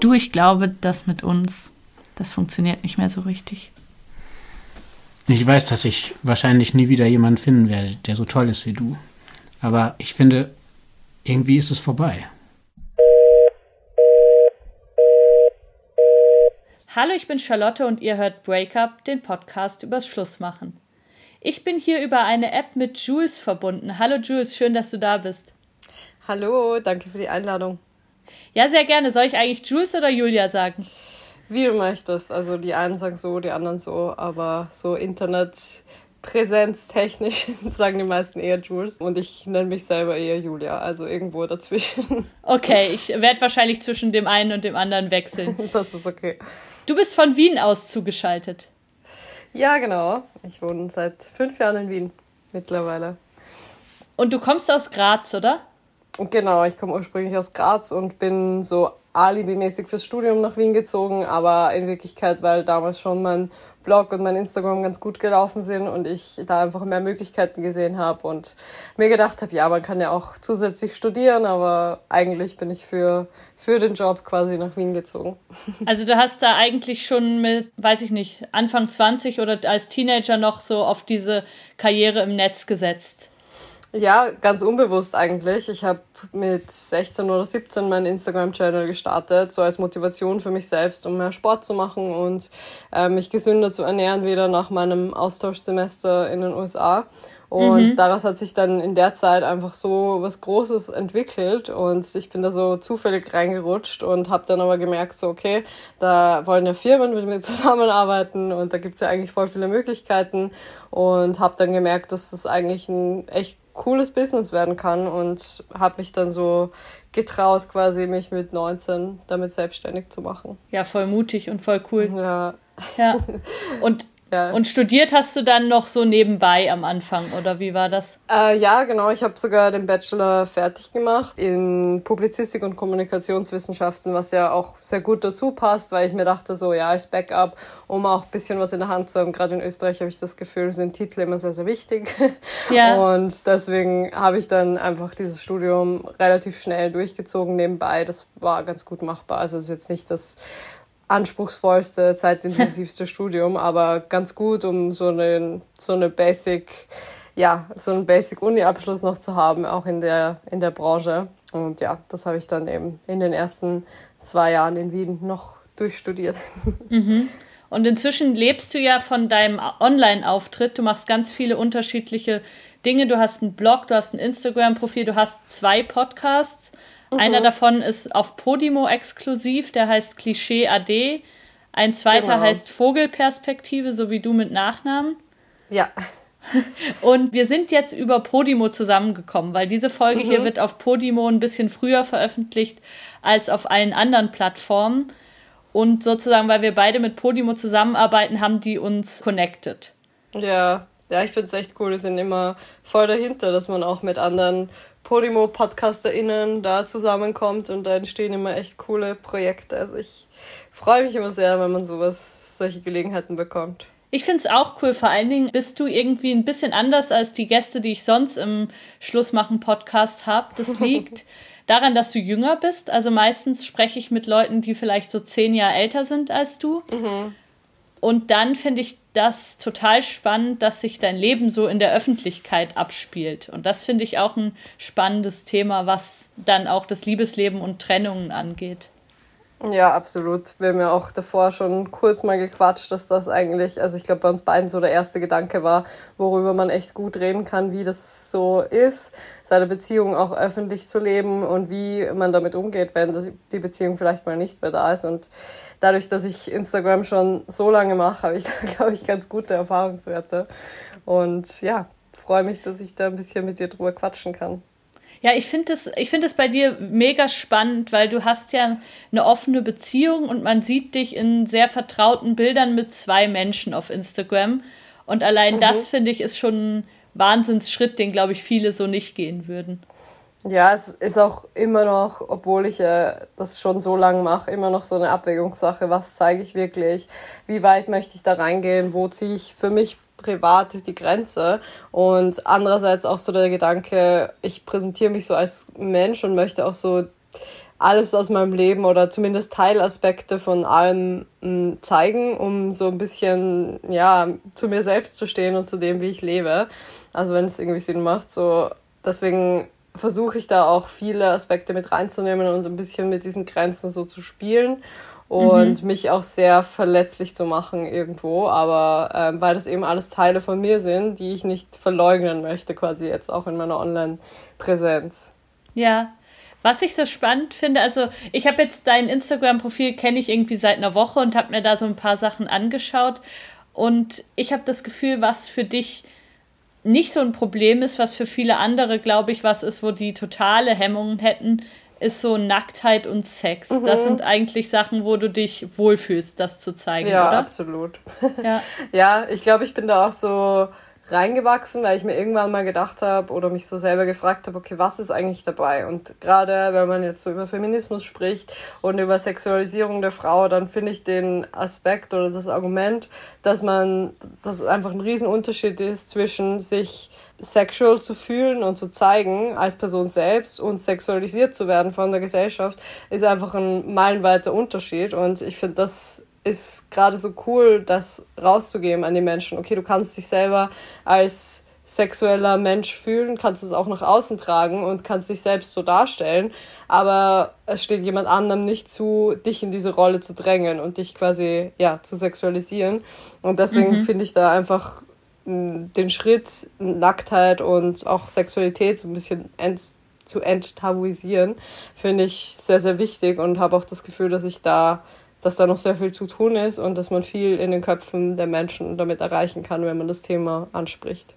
Du, ich glaube, das mit uns, das funktioniert nicht mehr so richtig. Ich weiß, dass ich wahrscheinlich nie wieder jemanden finden werde, der so toll ist wie du. Aber ich finde, irgendwie ist es vorbei. Hallo, ich bin Charlotte und ihr hört Breakup, den Podcast übers Schlussmachen. Ich bin hier über eine App mit Jules verbunden. Hallo Jules, schön, dass du da bist. Hallo, danke für die Einladung. Ja, sehr gerne. Soll ich eigentlich Jules oder Julia sagen? Wie du möchtest. Also die einen sagen so, die anderen so, aber so Internetpräsenztechnisch sagen die meisten eher Jules und ich nenne mich selber eher Julia, also irgendwo dazwischen. Okay, ich werde wahrscheinlich zwischen dem einen und dem anderen wechseln. Das ist okay. Du bist von Wien aus zugeschaltet. Ja, genau. Ich wohne seit fünf Jahren in Wien mittlerweile. Und du kommst aus Graz, oder? Genau, ich komme ursprünglich aus Graz und bin so alibimäßig fürs Studium nach Wien gezogen, aber in Wirklichkeit, weil damals schon mein Blog und mein Instagram ganz gut gelaufen sind und ich da einfach mehr Möglichkeiten gesehen habe und mir gedacht habe, ja, man kann ja auch zusätzlich studieren, aber eigentlich bin ich für, für den Job quasi nach Wien gezogen. Also du hast da eigentlich schon mit, weiß ich nicht, Anfang 20 oder als Teenager noch so auf diese Karriere im Netz gesetzt. Ja, ganz unbewusst eigentlich. Ich habe mit 16 oder 17 meinen Instagram-Channel gestartet, so als Motivation für mich selbst, um mehr Sport zu machen und äh, mich gesünder zu ernähren, wieder nach meinem Austauschsemester in den USA. Und mhm. daraus hat sich dann in der Zeit einfach so was Großes entwickelt und ich bin da so zufällig reingerutscht und habe dann aber gemerkt, so okay, da wollen ja Firmen mit mir zusammenarbeiten und da gibt's ja eigentlich voll viele Möglichkeiten und habe dann gemerkt, dass das eigentlich ein echt cooles Business werden kann und habe mich dann so getraut, quasi mich mit 19 damit selbstständig zu machen. Ja, voll mutig und voll cool. Ja. Ja. Und ja. Und studiert hast du dann noch so nebenbei am Anfang, oder wie war das? Äh, ja, genau. Ich habe sogar den Bachelor fertig gemacht in Publizistik und Kommunikationswissenschaften, was ja auch sehr gut dazu passt, weil ich mir dachte, so ja, als Backup, um auch ein bisschen was in der Hand zu haben. Gerade in Österreich habe ich das Gefühl, sind Titel immer sehr, sehr wichtig. Ja. Und deswegen habe ich dann einfach dieses Studium relativ schnell durchgezogen nebenbei. Das war ganz gut machbar. Also es ist jetzt nicht das anspruchsvollste, zeitintensivste Studium, aber ganz gut, um so eine, so eine Basic, ja, so einen Basic-Uni-Abschluss noch zu haben, auch in der, in der Branche. Und ja, das habe ich dann eben in den ersten zwei Jahren in Wien noch durchstudiert. Mhm. Und inzwischen lebst du ja von deinem Online-Auftritt. Du machst ganz viele unterschiedliche Dinge. Du hast einen Blog, du hast ein Instagram-Profil, du hast zwei Podcasts. Mhm. Einer davon ist auf Podimo exklusiv, der heißt Klischee AD. Ein zweiter genau. heißt Vogelperspektive, so wie du mit Nachnamen. Ja. Und wir sind jetzt über Podimo zusammengekommen, weil diese Folge mhm. hier wird auf Podimo ein bisschen früher veröffentlicht als auf allen anderen Plattformen. Und sozusagen, weil wir beide mit Podimo zusammenarbeiten, haben die uns connected. Ja, ja, ich finde es echt cool. Wir sind immer voll dahinter, dass man auch mit anderen Podimo-PodcasterInnen da zusammenkommt und da entstehen immer echt coole Projekte. Also ich freue mich immer sehr, wenn man sowas, solche Gelegenheiten bekommt. Ich finde es auch cool. Vor allen Dingen bist du irgendwie ein bisschen anders als die Gäste, die ich sonst im Schlussmachen-Podcast habe. Das liegt daran, dass du jünger bist. Also meistens spreche ich mit Leuten, die vielleicht so zehn Jahre älter sind als du. Mhm. Und dann finde ich das total spannend, dass sich dein Leben so in der Öffentlichkeit abspielt. Und das finde ich auch ein spannendes Thema, was dann auch das Liebesleben und Trennungen angeht. Ja, absolut. Wir haben ja auch davor schon kurz mal gequatscht, dass das eigentlich, also ich glaube, bei uns beiden so der erste Gedanke war, worüber man echt gut reden kann, wie das so ist, seine Beziehung auch öffentlich zu leben und wie man damit umgeht, wenn die Beziehung vielleicht mal nicht mehr da ist. Und dadurch, dass ich Instagram schon so lange mache, habe ich da, glaube ich, ganz gute Erfahrungswerte. Und ja, freue mich, dass ich da ein bisschen mit dir drüber quatschen kann. Ja, ich finde es find bei dir mega spannend, weil du hast ja eine offene Beziehung und man sieht dich in sehr vertrauten Bildern mit zwei Menschen auf Instagram. Und allein mhm. das, finde ich, ist schon ein Wahnsinnsschritt, den, glaube ich, viele so nicht gehen würden. Ja, es ist auch immer noch, obwohl ich äh, das schon so lange mache, immer noch so eine Abwägungssache. Was zeige ich wirklich? Wie weit möchte ich da reingehen? Wo ziehe ich für mich privat ist die Grenze. Und andererseits auch so der Gedanke, ich präsentiere mich so als Mensch und möchte auch so alles aus meinem Leben oder zumindest Teilaspekte von allem mh, zeigen, um so ein bisschen, ja, zu mir selbst zu stehen und zu dem, wie ich lebe. Also wenn es irgendwie Sinn macht, so, deswegen versuche ich da auch viele Aspekte mit reinzunehmen und ein bisschen mit diesen Grenzen so zu spielen und mhm. mich auch sehr verletzlich zu machen irgendwo, aber ähm, weil das eben alles Teile von mir sind, die ich nicht verleugnen möchte, quasi jetzt auch in meiner Online-Präsenz. Ja, was ich so spannend finde, also ich habe jetzt dein Instagram-Profil, kenne ich irgendwie seit einer Woche und habe mir da so ein paar Sachen angeschaut und ich habe das Gefühl, was für dich nicht so ein Problem ist, was für viele andere, glaube ich, was ist, wo die totale Hemmungen hätten, ist so Nacktheit und Sex. Mhm. Das sind eigentlich Sachen, wo du dich wohlfühlst, das zu zeigen, ja, oder? Absolut. Ja, ja ich glaube, ich bin da auch so reingewachsen, weil ich mir irgendwann mal gedacht habe oder mich so selber gefragt habe, okay, was ist eigentlich dabei? Und gerade wenn man jetzt so über Feminismus spricht und über Sexualisierung der Frau, dann finde ich den Aspekt oder das Argument, dass man, dass es einfach ein Riesenunterschied ist zwischen sich sexual zu fühlen und zu zeigen als Person selbst und sexualisiert zu werden von der Gesellschaft, ist einfach ein meilenweiter Unterschied. Und ich finde, das ist gerade so cool, das rauszugeben an die Menschen. Okay, du kannst dich selber als sexueller Mensch fühlen, kannst es auch nach außen tragen und kannst dich selbst so darstellen, aber es steht jemand anderem nicht zu, dich in diese Rolle zu drängen und dich quasi ja zu sexualisieren und deswegen mhm. finde ich da einfach den Schritt Nacktheit und auch Sexualität so ein bisschen ent zu enttabuisieren, finde ich sehr, sehr wichtig und habe auch das Gefühl, dass ich da, dass da noch sehr viel zu tun ist und dass man viel in den Köpfen der Menschen damit erreichen kann, wenn man das Thema anspricht.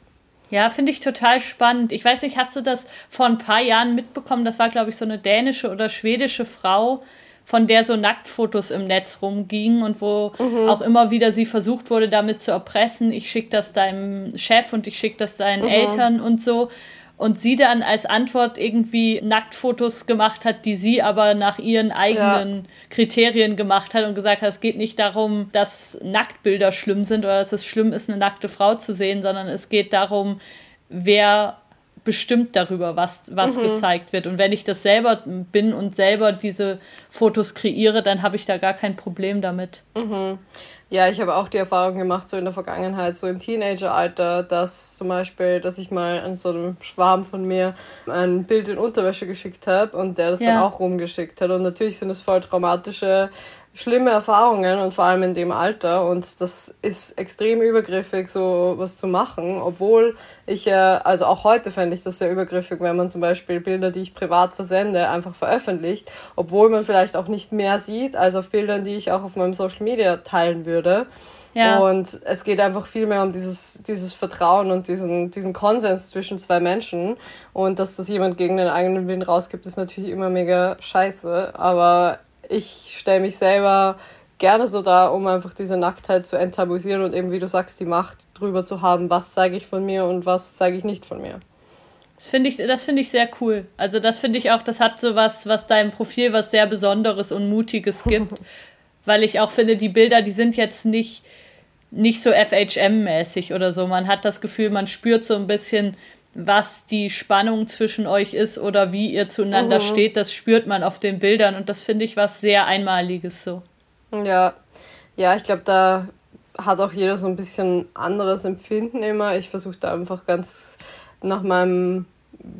Ja, finde ich total spannend. Ich weiß nicht, hast du das vor ein paar Jahren mitbekommen? Das war, glaube ich, so eine dänische oder schwedische Frau, von der so Nacktfotos im Netz rumgingen und wo mhm. auch immer wieder sie versucht wurde, damit zu erpressen, ich schicke das deinem Chef und ich schicke das deinen mhm. Eltern und so. Und sie dann als Antwort irgendwie Nacktfotos gemacht hat, die sie aber nach ihren eigenen ja. Kriterien gemacht hat und gesagt hat, es geht nicht darum, dass Nacktbilder schlimm sind oder dass es schlimm ist, eine nackte Frau zu sehen, sondern es geht darum, wer bestimmt darüber, was, was mhm. gezeigt wird. Und wenn ich das selber bin und selber diese Fotos kreiere, dann habe ich da gar kein Problem damit. Mhm. Ja, ich habe auch die Erfahrung gemacht, so in der Vergangenheit, so im Teenageralter, dass zum Beispiel, dass ich mal an so einem Schwarm von mir ein Bild in Unterwäsche geschickt habe und der das ja. dann auch rumgeschickt hat. Und natürlich sind es voll traumatische schlimme Erfahrungen und vor allem in dem Alter und das ist extrem übergriffig, so was zu machen, obwohl ich ja, also auch heute fände ich das sehr übergriffig, wenn man zum Beispiel Bilder, die ich privat versende, einfach veröffentlicht, obwohl man vielleicht auch nicht mehr sieht, als auf Bildern, die ich auch auf meinem Social Media teilen würde. Ja. Und es geht einfach viel mehr um dieses, dieses Vertrauen und diesen, diesen Konsens zwischen zwei Menschen. Und dass das jemand gegen den eigenen Willen rausgibt, ist natürlich immer mega scheiße. Aber ich stelle mich selber gerne so dar, um einfach diese Nacktheit zu enttabuisieren und eben, wie du sagst, die Macht drüber zu haben, was zeige ich von mir und was zeige ich nicht von mir. Das finde ich, das ich sehr cool. Also das finde ich auch, das hat so was, was deinem Profil was sehr Besonderes und Mutiges gibt. weil ich auch finde, die Bilder, die sind jetzt nicht, nicht so FHM-mäßig oder so. Man hat das Gefühl, man spürt so ein bisschen, was die Spannung zwischen euch ist oder wie ihr zueinander mhm. steht, das spürt man auf den Bildern und das finde ich was sehr Einmaliges so. Ja, ja, ich glaube, da hat auch jeder so ein bisschen anderes Empfinden immer. Ich versuche da einfach ganz nach meinem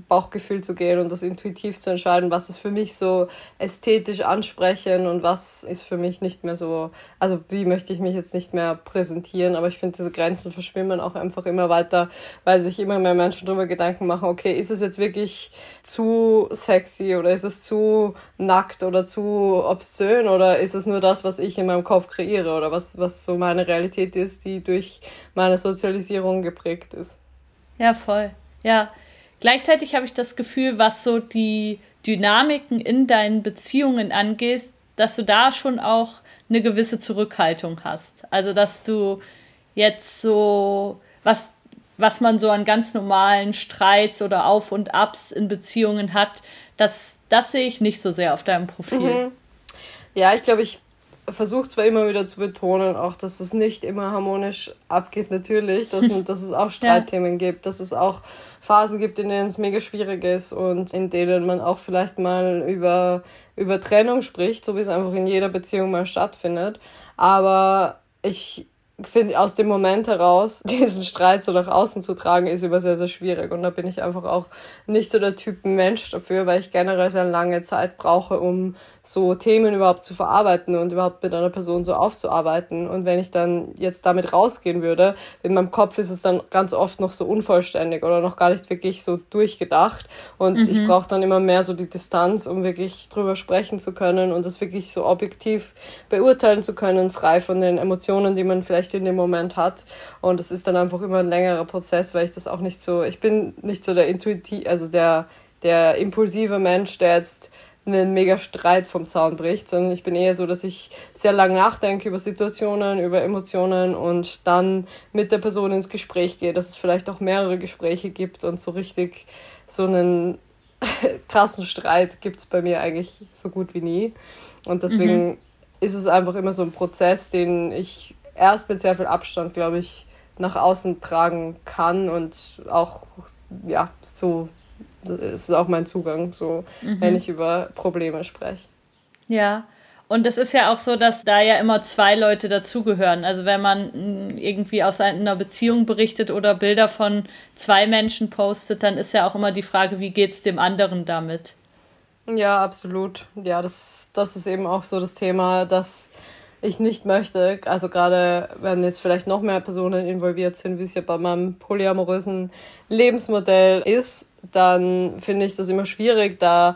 Bauchgefühl zu gehen und das intuitiv zu entscheiden, was ist für mich so ästhetisch ansprechen und was ist für mich nicht mehr so, also wie möchte ich mich jetzt nicht mehr präsentieren, aber ich finde, diese Grenzen verschwimmen auch einfach immer weiter, weil sich immer mehr Menschen darüber Gedanken machen, okay, ist es jetzt wirklich zu sexy oder ist es zu nackt oder zu obszön oder ist es nur das, was ich in meinem Kopf kreiere oder was, was so meine Realität ist, die durch meine Sozialisierung geprägt ist. Ja, voll. Ja, Gleichzeitig habe ich das Gefühl, was so die Dynamiken in deinen Beziehungen angeht, dass du da schon auch eine gewisse Zurückhaltung hast. Also, dass du jetzt so, was, was man so an ganz normalen Streits oder Auf und Abs in Beziehungen hat, das, das sehe ich nicht so sehr auf deinem Profil. Mhm. Ja, ich glaube, ich versuche zwar immer wieder zu betonen, auch dass es nicht immer harmonisch abgeht, natürlich, dass, man, dass es auch Streitthemen ja. gibt, dass es auch Phasen gibt, in denen es mega schwierig ist und in denen man auch vielleicht mal über, über Trennung spricht, so wie es einfach in jeder Beziehung mal stattfindet. Aber ich finde, aus dem Moment heraus, diesen Streit so nach außen zu tragen, ist immer sehr, sehr schwierig. Und da bin ich einfach auch nicht so der Typ Mensch dafür, weil ich generell sehr lange Zeit brauche, um so Themen überhaupt zu verarbeiten und überhaupt mit einer Person so aufzuarbeiten. Und wenn ich dann jetzt damit rausgehen würde, in meinem Kopf ist es dann ganz oft noch so unvollständig oder noch gar nicht wirklich so durchgedacht. Und mhm. ich brauche dann immer mehr so die Distanz, um wirklich drüber sprechen zu können und das wirklich so objektiv beurteilen zu können, frei von den Emotionen, die man vielleicht in dem Moment hat. Und es ist dann einfach immer ein längerer Prozess, weil ich das auch nicht so, ich bin nicht so der intuitiv, also der, der impulsive Mensch, der jetzt einen mega Streit vom Zaun bricht, sondern ich bin eher so, dass ich sehr lange nachdenke über Situationen, über Emotionen und dann mit der Person ins Gespräch gehe, dass es vielleicht auch mehrere Gespräche gibt und so richtig so einen krassen Streit gibt es bei mir eigentlich so gut wie nie. Und deswegen mhm. ist es einfach immer so ein Prozess, den ich erst mit sehr viel Abstand, glaube ich, nach außen tragen kann und auch ja so ist auch mein Zugang, so mhm. wenn ich über Probleme spreche. Ja. Und es ist ja auch so, dass da ja immer zwei Leute dazugehören. Also wenn man mm, irgendwie aus einer Beziehung berichtet oder Bilder von zwei Menschen postet, dann ist ja auch immer die Frage, wie geht es dem anderen damit? Ja, absolut. Ja, das, das ist eben auch so das Thema, dass ich nicht möchte. Also gerade wenn jetzt vielleicht noch mehr Personen involviert sind, wie es ja bei meinem polyamorösen Lebensmodell ist, dann finde ich das immer schwierig, da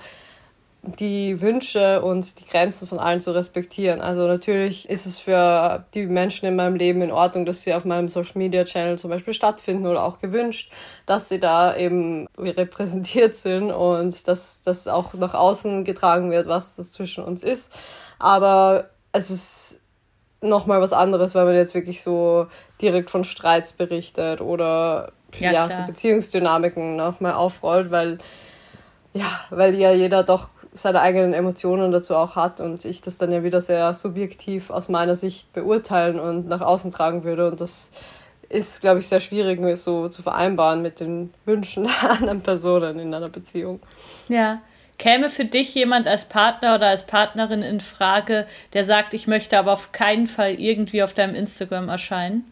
die Wünsche und die Grenzen von allen zu respektieren. Also natürlich ist es für die Menschen in meinem Leben in Ordnung, dass sie auf meinem Social Media Channel zum Beispiel stattfinden oder auch gewünscht, dass sie da eben repräsentiert sind und dass das auch nach außen getragen wird, was das zwischen uns ist. Aber es ist nochmal was anderes, weil man jetzt wirklich so direkt von Streits berichtet oder ja, ja so Beziehungsdynamiken nochmal aufrollt, weil ja, weil ja jeder doch seine eigenen Emotionen dazu auch hat und ich das dann ja wieder sehr subjektiv aus meiner Sicht beurteilen und nach außen tragen würde. Und das ist, glaube ich, sehr schwierig so zu vereinbaren mit den Wünschen der anderen Personen in einer Beziehung. Ja, Käme für dich jemand als Partner oder als Partnerin in Frage, der sagt, ich möchte aber auf keinen Fall irgendwie auf deinem Instagram erscheinen?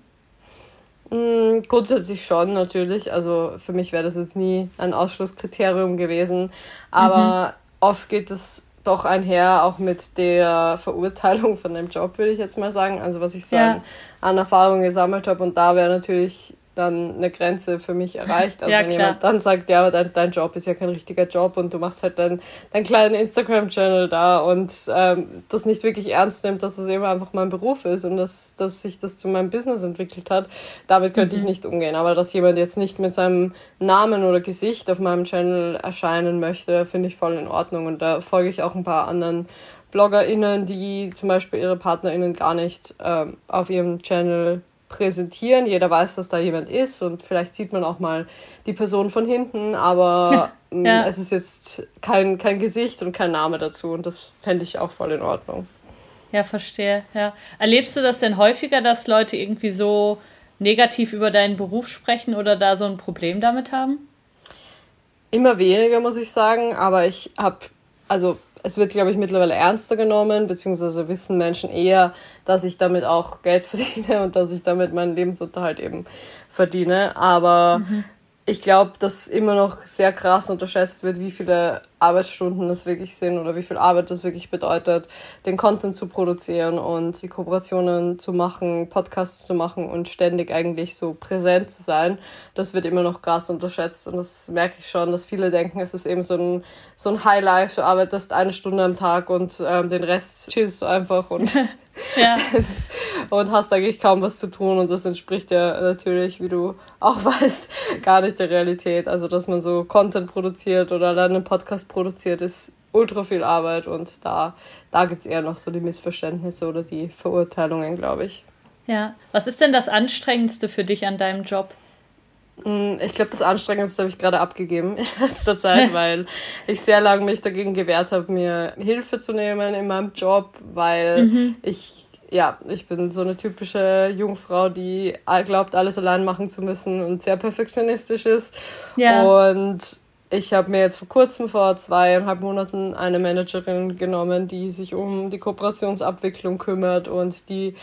Mm, grundsätzlich schon, natürlich. Also für mich wäre das jetzt nie ein Ausschlusskriterium gewesen. Aber mhm. oft geht es doch einher, auch mit der Verurteilung von dem Job, würde ich jetzt mal sagen. Also was ich so ja. an, an Erfahrungen gesammelt habe. Und da wäre natürlich dann eine Grenze für mich erreicht. Also ja, wenn klar. jemand dann sagt, ja, dein, dein Job ist ja kein richtiger Job und du machst halt deinen dein kleinen Instagram-Channel da und ähm, das nicht wirklich ernst nimmt, dass es eben einfach mein Beruf ist und dass, dass sich das zu meinem Business entwickelt hat, damit könnte mhm. ich nicht umgehen. Aber dass jemand jetzt nicht mit seinem Namen oder Gesicht auf meinem Channel erscheinen möchte, finde ich voll in Ordnung und da folge ich auch ein paar anderen BloggerInnen, die zum Beispiel ihre PartnerInnen gar nicht ähm, auf ihrem Channel präsentieren. Jeder weiß, dass da jemand ist und vielleicht sieht man auch mal die Person von hinten, aber mm, ja. es ist jetzt kein, kein Gesicht und kein Name dazu und das fände ich auch voll in Ordnung. Ja, verstehe. Ja. Erlebst du das denn häufiger, dass Leute irgendwie so negativ über deinen Beruf sprechen oder da so ein Problem damit haben? Immer weniger, muss ich sagen, aber ich habe, also es wird, glaube ich, mittlerweile ernster genommen, beziehungsweise wissen Menschen eher, dass ich damit auch Geld verdiene und dass ich damit meinen Lebensunterhalt eben verdiene. Aber mhm ich glaube, dass immer noch sehr krass unterschätzt wird, wie viele Arbeitsstunden das wirklich sind oder wie viel Arbeit das wirklich bedeutet, den Content zu produzieren und die Kooperationen zu machen, Podcasts zu machen und ständig eigentlich so präsent zu sein. Das wird immer noch krass unterschätzt und das merke ich schon, dass viele denken, es ist eben so ein, so ein Highlife. Du arbeitest eine Stunde am Tag und ähm, den Rest chillst du einfach und Ja. und hast eigentlich kaum was zu tun und das entspricht ja natürlich, wie du auch weißt, gar nicht der Realität. Also, dass man so Content produziert oder dann einen Podcast produziert, ist ultra viel Arbeit und da, da gibt es eher noch so die Missverständnisse oder die Verurteilungen, glaube ich. Ja, was ist denn das Anstrengendste für dich an deinem Job? Mm, ich glaube, das Anstrengendste habe ich gerade abgegeben in letzter Zeit, weil ich sehr lange mich dagegen gewehrt habe, mir Hilfe zu nehmen in meinem Job, weil mhm. ich, ja, ich bin so eine typische Jungfrau, die glaubt, alles allein machen zu müssen und sehr perfektionistisch ist. Ja. Und ich habe mir jetzt vor kurzem, vor zweieinhalb Monaten, eine Managerin genommen, die sich um die Kooperationsabwicklung kümmert und die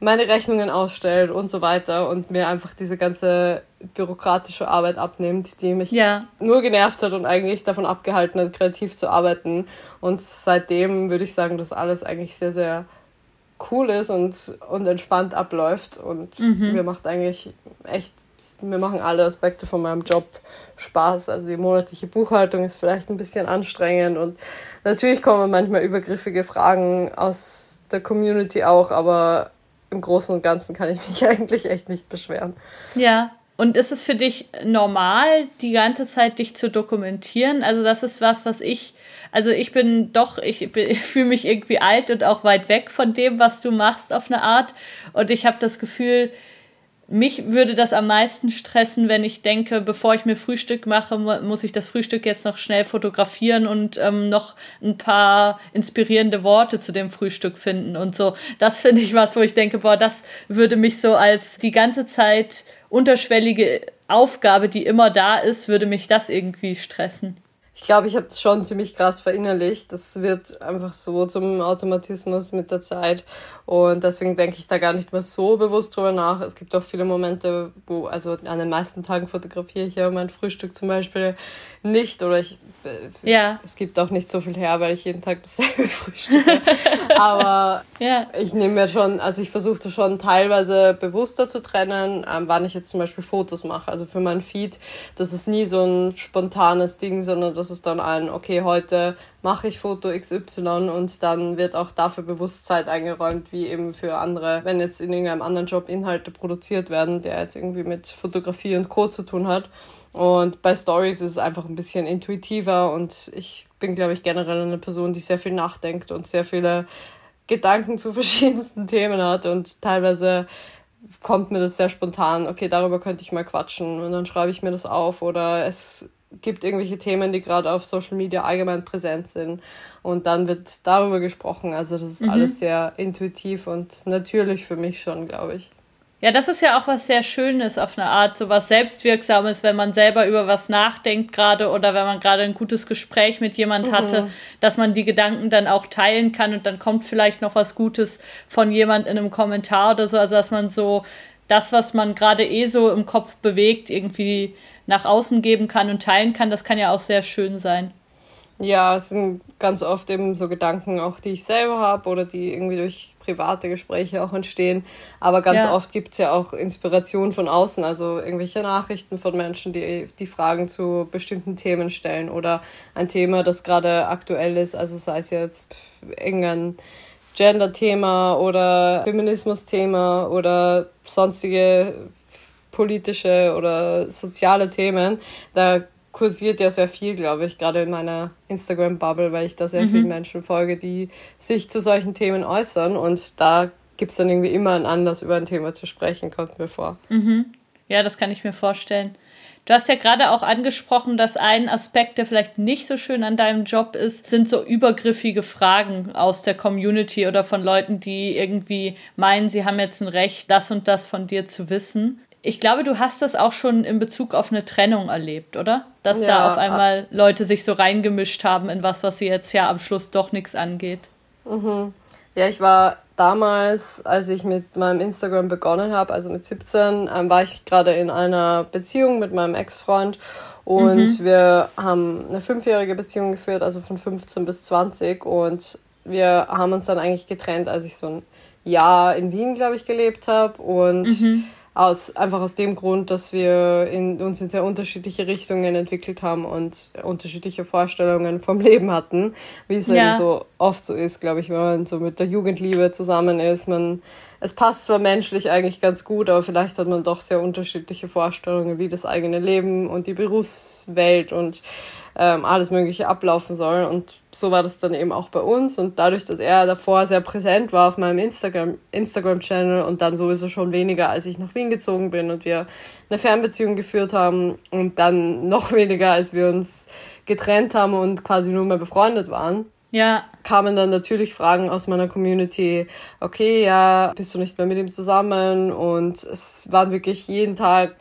meine Rechnungen ausstellt und so weiter und mir einfach diese ganze bürokratische Arbeit abnimmt, die mich ja. nur genervt hat und eigentlich davon abgehalten hat, kreativ zu arbeiten. Und seitdem würde ich sagen, dass alles eigentlich sehr, sehr cool ist und, und entspannt abläuft. Und mhm. mir macht eigentlich echt, mir machen alle Aspekte von meinem Job Spaß. Also die monatliche Buchhaltung ist vielleicht ein bisschen anstrengend und natürlich kommen manchmal übergriffige Fragen aus der Community auch, aber im Großen und Ganzen kann ich mich eigentlich echt nicht beschweren. Ja. Und ist es für dich normal, die ganze Zeit dich zu dokumentieren? Also das ist was, was ich, also ich bin doch, ich, ich fühle mich irgendwie alt und auch weit weg von dem, was du machst auf eine Art. Und ich habe das Gefühl, mich würde das am meisten stressen, wenn ich denke, bevor ich mir Frühstück mache, muss ich das Frühstück jetzt noch schnell fotografieren und ähm, noch ein paar inspirierende Worte zu dem Frühstück finden und so. Das finde ich was, wo ich denke, boah, das würde mich so als die ganze Zeit unterschwellige Aufgabe, die immer da ist, würde mich das irgendwie stressen ich glaube, ich habe es schon ziemlich krass verinnerlicht. Das wird einfach so zum Automatismus mit der Zeit. Und deswegen denke ich da gar nicht mehr so bewusst drüber nach. Es gibt auch viele Momente, wo, also an den meisten Tagen fotografiere ich ja mein Frühstück zum Beispiel nicht. Oder ich, äh, ja. es gibt auch nicht so viel her, weil ich jeden Tag dasselbe frühstücke. Aber ja. ich nehme mir schon, also ich versuche schon teilweise bewusster zu trennen, ähm, wann ich jetzt zum Beispiel Fotos mache. Also für mein Feed, das ist nie so ein spontanes Ding, sondern das das ist dann ein, okay, heute mache ich Foto XY und dann wird auch dafür bewusst Zeit eingeräumt, wie eben für andere, wenn jetzt in irgendeinem anderen Job Inhalte produziert werden, der jetzt irgendwie mit Fotografie und Co. zu tun hat. Und bei Stories ist es einfach ein bisschen intuitiver und ich bin, glaube ich, generell eine Person, die sehr viel nachdenkt und sehr viele Gedanken zu verschiedensten Themen hat und teilweise kommt mir das sehr spontan, okay, darüber könnte ich mal quatschen und dann schreibe ich mir das auf oder es gibt irgendwelche Themen, die gerade auf Social Media allgemein präsent sind. Und dann wird darüber gesprochen. Also das ist mhm. alles sehr intuitiv und natürlich für mich schon, glaube ich. Ja, das ist ja auch was sehr Schönes auf eine Art, so was Selbstwirksames, wenn man selber über was nachdenkt gerade oder wenn man gerade ein gutes Gespräch mit jemand mhm. hatte, dass man die Gedanken dann auch teilen kann und dann kommt vielleicht noch was Gutes von jemand in einem Kommentar oder so, also dass man so das, was man gerade eh so im Kopf bewegt, irgendwie nach außen geben kann und teilen kann, das kann ja auch sehr schön sein. Ja, es sind ganz oft eben so Gedanken, auch die ich selber habe oder die irgendwie durch private Gespräche auch entstehen. Aber ganz ja. oft gibt es ja auch Inspiration von außen, also irgendwelche Nachrichten von Menschen, die die Fragen zu bestimmten Themen stellen oder ein Thema, das gerade aktuell ist, also sei es jetzt irgendein Gender-Thema oder Feminismus-Thema oder sonstige politische oder soziale Themen, da kursiert ja sehr viel, glaube ich, gerade in meiner Instagram-Bubble, weil ich da sehr mhm. vielen Menschen folge, die sich zu solchen Themen äußern und da gibt es dann irgendwie immer einen Anlass, über ein Thema zu sprechen, kommt mir vor. Mhm. Ja, das kann ich mir vorstellen. Du hast ja gerade auch angesprochen, dass ein Aspekt, der vielleicht nicht so schön an deinem Job ist, sind so übergriffige Fragen aus der Community oder von Leuten, die irgendwie meinen, sie haben jetzt ein Recht, das und das von dir zu wissen. Ich glaube, du hast das auch schon in Bezug auf eine Trennung erlebt, oder? Dass ja, da auf einmal Leute sich so reingemischt haben in was, was sie jetzt ja am Schluss doch nichts angeht. Mhm. Ja, ich war damals, als ich mit meinem Instagram begonnen habe, also mit 17, ähm, war ich gerade in einer Beziehung mit meinem Ex-Freund und mhm. wir haben eine fünfjährige Beziehung geführt, also von 15 bis 20 und wir haben uns dann eigentlich getrennt, als ich so ein Jahr in Wien, glaube ich, gelebt habe und mhm aus, einfach aus dem Grund, dass wir in, uns in sehr unterschiedliche Richtungen entwickelt haben und unterschiedliche Vorstellungen vom Leben hatten, wie es ja. eben so oft so ist, glaube ich, wenn man so mit der Jugendliebe zusammen ist. Man, es passt zwar menschlich eigentlich ganz gut, aber vielleicht hat man doch sehr unterschiedliche Vorstellungen, wie das eigene Leben und die Berufswelt und ähm, alles Mögliche ablaufen soll. Und so war das dann eben auch bei uns. Und dadurch, dass er davor sehr präsent war auf meinem Instagram, Instagram-Channel und dann sowieso schon weniger, als ich nach Wien gezogen bin und wir eine Fernbeziehung geführt haben und dann noch weniger, als wir uns getrennt haben und quasi nur mehr befreundet waren. Ja. Kamen dann natürlich Fragen aus meiner Community, okay, ja, bist du nicht mehr mit ihm zusammen? Und es waren wirklich jeden Tag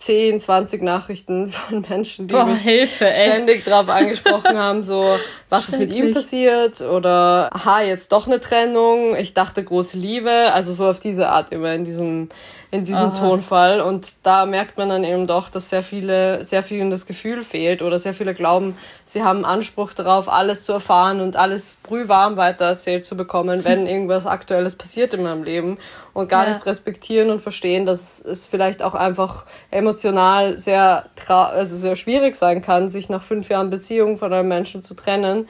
10, 20 Nachrichten von Menschen, die Boah, mich Hilfe, ständig drauf angesprochen haben, so, was ist mit ihm passiert oder, aha, jetzt doch eine Trennung, ich dachte große Liebe, also so auf diese Art immer in diesem, in diesem Aha. Tonfall und da merkt man dann eben doch, dass sehr viele, sehr vielen das Gefühl fehlt oder sehr viele glauben, sie haben Anspruch darauf, alles zu erfahren und alles brühwarm weitererzählt zu bekommen, wenn irgendwas Aktuelles passiert in meinem Leben und gar ja. nicht respektieren und verstehen, dass es vielleicht auch einfach emotional sehr, also sehr schwierig sein kann, sich nach fünf Jahren Beziehung von einem Menschen zu trennen.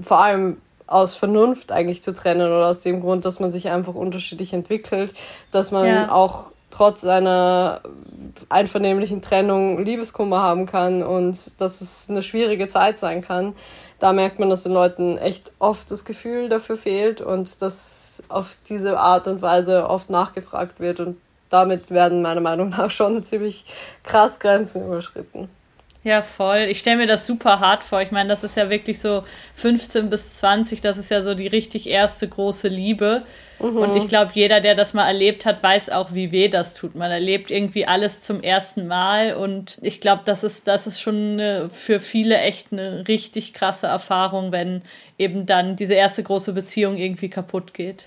Vor allem aus Vernunft eigentlich zu trennen oder aus dem Grund, dass man sich einfach unterschiedlich entwickelt, dass man ja. auch trotz einer einvernehmlichen Trennung Liebeskummer haben kann und dass es eine schwierige Zeit sein kann. Da merkt man, dass den Leuten echt oft das Gefühl dafür fehlt und dass auf diese Art und Weise oft nachgefragt wird und damit werden meiner Meinung nach schon ziemlich krass Grenzen überschritten. Ja, voll. Ich stelle mir das super hart vor. Ich meine, das ist ja wirklich so 15 bis 20, das ist ja so die richtig erste große Liebe. Mhm. Und ich glaube, jeder, der das mal erlebt hat, weiß auch, wie weh das tut. Man erlebt irgendwie alles zum ersten Mal und ich glaube, das ist, das ist schon eine, für viele echt eine richtig krasse Erfahrung, wenn eben dann diese erste große Beziehung irgendwie kaputt geht.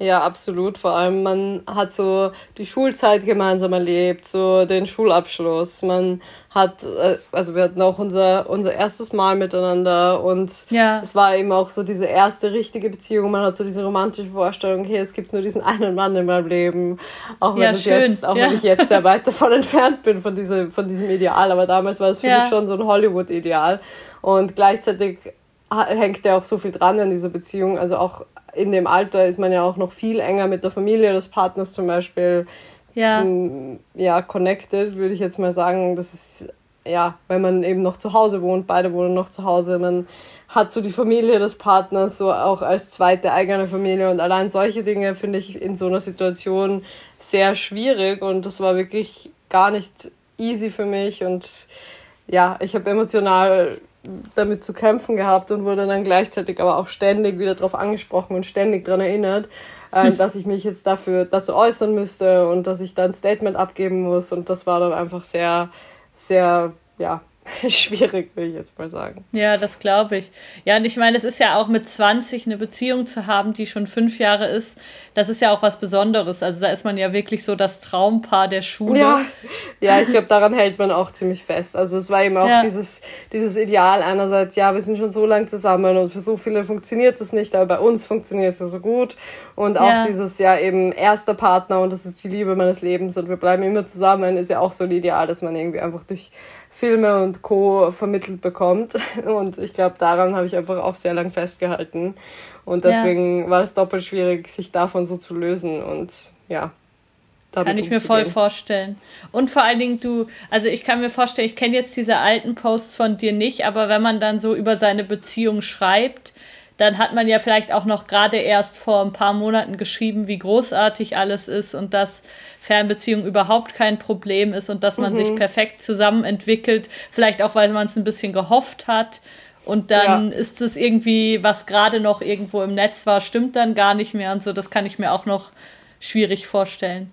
Ja, absolut. Vor allem, man hat so die Schulzeit gemeinsam erlebt, so den Schulabschluss. Man hat, äh, also wir hatten auch unser, unser erstes Mal miteinander und ja. es war eben auch so diese erste richtige Beziehung. Man hat so diese romantische Vorstellung, hey, es gibt nur diesen einen Mann in meinem Leben. Auch wenn, ja, jetzt, auch ja. wenn ich jetzt sehr weit davon entfernt bin, von, diese, von diesem Ideal. Aber damals war es für mich schon so ein Hollywood-Ideal. Und gleichzeitig hängt ja auch so viel dran an dieser Beziehung. Also auch in dem Alter ist man ja auch noch viel enger mit der Familie des Partners zum Beispiel. Ja. Ja, connected, würde ich jetzt mal sagen. Das ist, ja, wenn man eben noch zu Hause wohnt, beide wohnen noch zu Hause, man hat so die Familie des Partners so auch als zweite eigene Familie und allein solche Dinge finde ich in so einer Situation sehr schwierig und das war wirklich gar nicht easy für mich und ja, ich habe emotional damit zu kämpfen gehabt und wurde dann gleichzeitig aber auch ständig wieder darauf angesprochen und ständig daran erinnert, äh, dass ich mich jetzt dafür dazu äußern müsste und dass ich dann ein Statement abgeben muss. Und das war dann einfach sehr, sehr, ja, schwierig, will ich jetzt mal sagen. Ja, das glaube ich. Ja, und ich meine, es ist ja auch mit 20 eine Beziehung zu haben, die schon fünf Jahre ist, das ist ja auch was Besonderes. Also da ist man ja wirklich so das Traumpaar der Schule. Ja, ja ich glaube, daran hält man auch ziemlich fest. Also es war eben auch ja. dieses, dieses Ideal einerseits, ja, wir sind schon so lange zusammen und für so viele funktioniert das nicht, aber bei uns funktioniert es ja so gut. Und auch ja. dieses, ja, eben erster Partner und das ist die Liebe meines Lebens und wir bleiben immer zusammen, ist ja auch so ein Ideal, dass man irgendwie einfach durch Filme und Co. vermittelt bekommt. Und ich glaube, daran habe ich einfach auch sehr lang festgehalten. Und deswegen ja. war es doppelt schwierig, sich davon so zu lösen. Und ja. Kann ich mir voll vorstellen. Und vor allen Dingen du, also ich kann mir vorstellen, ich kenne jetzt diese alten Posts von dir nicht, aber wenn man dann so über seine Beziehung schreibt, dann hat man ja vielleicht auch noch gerade erst vor ein paar Monaten geschrieben, wie großartig alles ist und dass Fernbeziehung überhaupt kein Problem ist und dass man mhm. sich perfekt zusammen entwickelt, vielleicht auch, weil man es ein bisschen gehofft hat. Und dann ja. ist es irgendwie, was gerade noch irgendwo im Netz war, stimmt dann gar nicht mehr und so. Das kann ich mir auch noch schwierig vorstellen.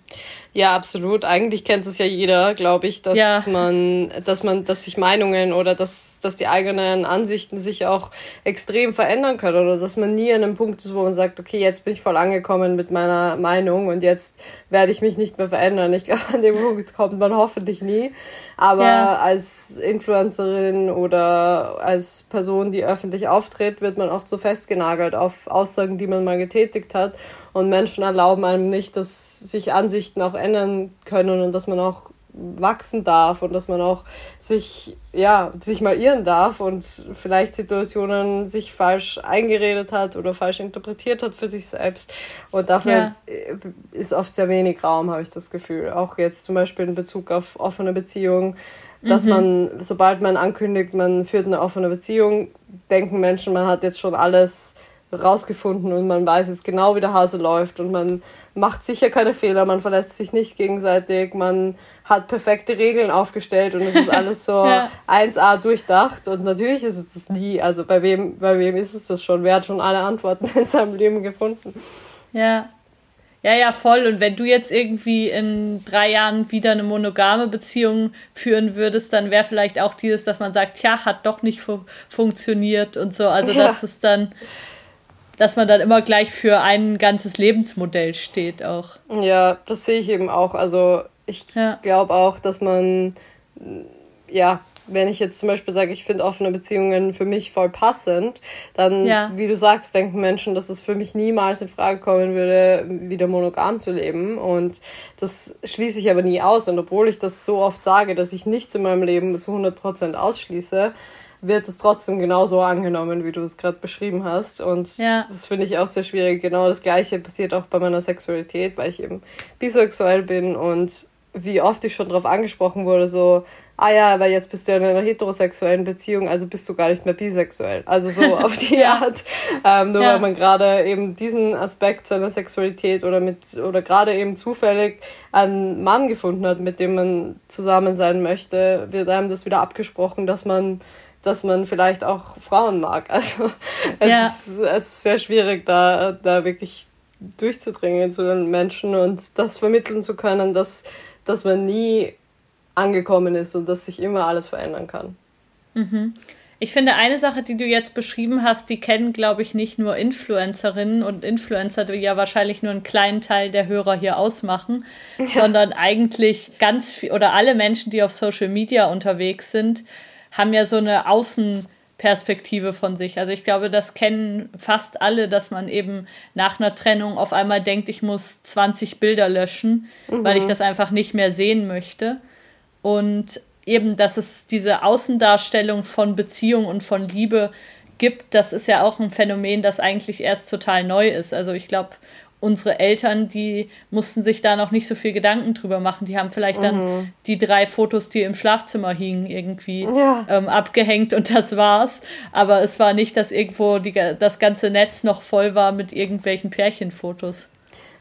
Ja, absolut. Eigentlich kennt es ja jeder, glaube ich, dass ja. man, dass man, dass sich Meinungen oder dass, dass die eigenen Ansichten sich auch extrem verändern können oder dass man nie an einem Punkt ist, wo man sagt, okay, jetzt bin ich voll angekommen mit meiner Meinung und jetzt werde ich mich nicht mehr verändern. Ich glaube, an dem Punkt kommt man hoffentlich nie. Aber ja. als Influencerin oder als Person, die öffentlich auftritt, wird man oft so festgenagelt auf Aussagen, die man mal getätigt hat. Und Menschen erlauben einem nicht, dass sich Ansichten auch ändern können und dass man auch wachsen darf und dass man auch sich, ja, sich mal irren darf und vielleicht Situationen sich falsch eingeredet hat oder falsch interpretiert hat für sich selbst. Und dafür ja. ist oft sehr wenig Raum, habe ich das Gefühl. Auch jetzt zum Beispiel in Bezug auf offene Beziehungen dass mhm. man, sobald man ankündigt, man führt eine offene Beziehung, denken Menschen, man hat jetzt schon alles rausgefunden und man weiß jetzt genau, wie der Hase läuft und man macht sicher keine Fehler, man verletzt sich nicht gegenseitig, man hat perfekte Regeln aufgestellt und es ist alles so ja. 1A durchdacht und natürlich ist es das nie. Also bei wem, bei wem ist es das schon? Wer hat schon alle Antworten in seinem Leben gefunden? Ja. Ja, ja, voll. Und wenn du jetzt irgendwie in drei Jahren wieder eine monogame Beziehung führen würdest, dann wäre vielleicht auch dieses, dass man sagt, ja, hat doch nicht fu funktioniert und so. Also ja. das ist dann dass man dann immer gleich für ein ganzes Lebensmodell steht auch. Ja, das sehe ich eben auch. Also ich ja. glaube auch, dass man, ja, wenn ich jetzt zum Beispiel sage, ich finde offene Beziehungen für mich voll passend, dann, ja. wie du sagst, denken Menschen, dass es für mich niemals in Frage kommen würde, wieder monogam zu leben. Und das schließe ich aber nie aus. Und obwohl ich das so oft sage, dass ich nichts in meinem Leben zu 100% ausschließe, wird es trotzdem genauso angenommen, wie du es gerade beschrieben hast. Und ja. das finde ich auch sehr schwierig. Genau das Gleiche passiert auch bei meiner Sexualität, weil ich eben bisexuell bin und wie oft ich schon darauf angesprochen wurde, so, ah ja, aber jetzt bist du in einer heterosexuellen Beziehung, also bist du gar nicht mehr bisexuell. Also so auf die Art. Ähm, nur ja. weil man gerade eben diesen Aspekt seiner Sexualität oder mit oder gerade eben zufällig einen Mann gefunden hat, mit dem man zusammen sein möchte, wird einem das wieder abgesprochen, dass man dass man vielleicht auch Frauen mag. Also es, ja. ist, es ist sehr schwierig, da, da wirklich durchzudringen zu den Menschen und das vermitteln zu können, dass, dass man nie angekommen ist und dass sich immer alles verändern kann. Mhm. Ich finde, eine Sache, die du jetzt beschrieben hast, die kennen, glaube ich, nicht nur Influencerinnen und Influencer, die ja wahrscheinlich nur einen kleinen Teil der Hörer hier ausmachen, ja. sondern eigentlich ganz viel oder alle Menschen, die auf Social Media unterwegs sind, haben ja so eine Außenperspektive von sich. Also ich glaube, das kennen fast alle, dass man eben nach einer Trennung auf einmal denkt, ich muss 20 Bilder löschen, mhm. weil ich das einfach nicht mehr sehen möchte. Und eben, dass es diese Außendarstellung von Beziehung und von Liebe gibt, das ist ja auch ein Phänomen, das eigentlich erst total neu ist. Also ich glaube, unsere Eltern, die mussten sich da noch nicht so viel Gedanken drüber machen. Die haben vielleicht dann mhm. die drei Fotos, die im Schlafzimmer hingen, irgendwie ja. ähm, abgehängt und das war's. Aber es war nicht, dass irgendwo die, das ganze Netz noch voll war mit irgendwelchen Pärchenfotos.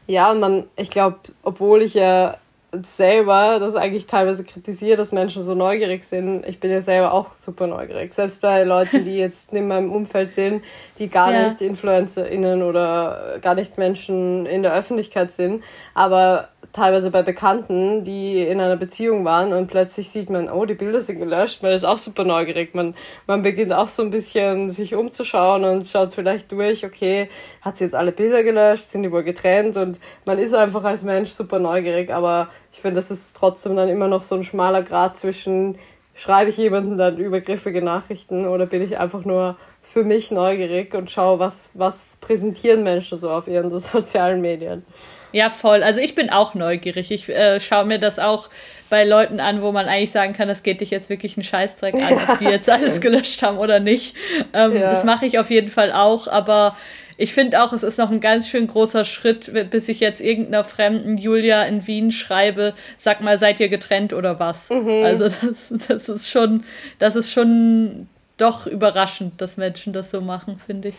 Ja, und man, ich glaube, obwohl ich ja selber das eigentlich teilweise kritisiere, dass Menschen so neugierig sind. Ich bin ja selber auch super neugierig. Selbst bei Leuten, die jetzt in meinem Umfeld sind, die gar ja. nicht InfluencerInnen oder gar nicht Menschen in der Öffentlichkeit sind. Aber teilweise bei Bekannten, die in einer Beziehung waren und plötzlich sieht man, oh, die Bilder sind gelöscht, man ist auch super neugierig. Man, man beginnt auch so ein bisschen sich umzuschauen und schaut vielleicht durch, okay, hat sie jetzt alle Bilder gelöscht, sind die wohl getrennt und man ist einfach als Mensch super neugierig, aber ich finde, das ist trotzdem dann immer noch so ein schmaler Grad zwischen, schreibe ich jemandem dann übergriffige Nachrichten oder bin ich einfach nur für mich neugierig und schaue, was, was präsentieren Menschen so auf ihren sozialen Medien. Ja, voll. Also ich bin auch neugierig. Ich äh, schaue mir das auch bei Leuten an, wo man eigentlich sagen kann, das geht dich jetzt wirklich einen Scheißdreck an, ob die jetzt alles gelöscht haben oder nicht. Ähm, ja. Das mache ich auf jeden Fall auch, aber ich finde auch, es ist noch ein ganz schön großer Schritt, bis ich jetzt irgendeiner fremden Julia in Wien schreibe, sag mal, seid ihr getrennt oder was? Mhm. Also das, das ist schon, das ist schon doch überraschend, dass Menschen das so machen, finde ich.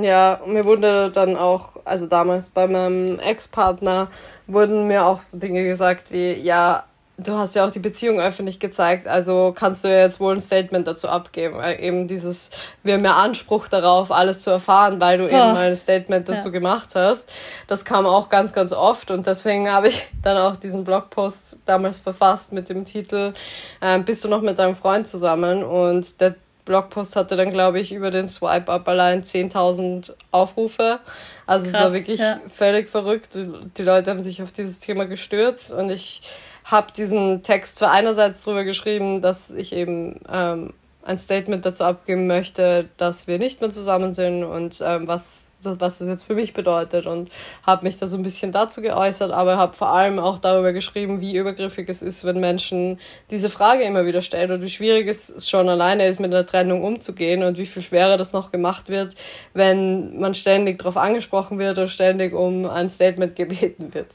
Ja, mir wurde dann auch, also damals bei meinem Ex-Partner, wurden mir auch so Dinge gesagt wie, ja, du hast ja auch die Beziehung öffentlich gezeigt, also kannst du ja jetzt wohl ein Statement dazu abgeben. Weil eben dieses, wir haben ja Anspruch darauf, alles zu erfahren, weil du oh. eben mal ein Statement dazu ja. gemacht hast. Das kam auch ganz, ganz oft und deswegen habe ich dann auch diesen Blogpost damals verfasst mit dem Titel, äh, bist du noch mit deinem Freund zusammen? Und der Blogpost hatte dann, glaube ich, über den Swipe-Up allein 10.000 Aufrufe. Also Krass, es war wirklich ja. völlig verrückt. Die Leute haben sich auf dieses Thema gestürzt und ich habe diesen Text zwar einerseits darüber geschrieben, dass ich eben ähm, ein Statement dazu abgeben möchte, dass wir nicht mehr zusammen sind und ähm, was, was das jetzt für mich bedeutet und habe mich da so ein bisschen dazu geäußert, aber habe vor allem auch darüber geschrieben, wie übergriffig es ist, wenn Menschen diese Frage immer wieder stellen und wie schwierig es schon alleine ist, mit einer Trennung umzugehen und wie viel schwerer das noch gemacht wird, wenn man ständig darauf angesprochen wird oder ständig um ein Statement gebeten wird.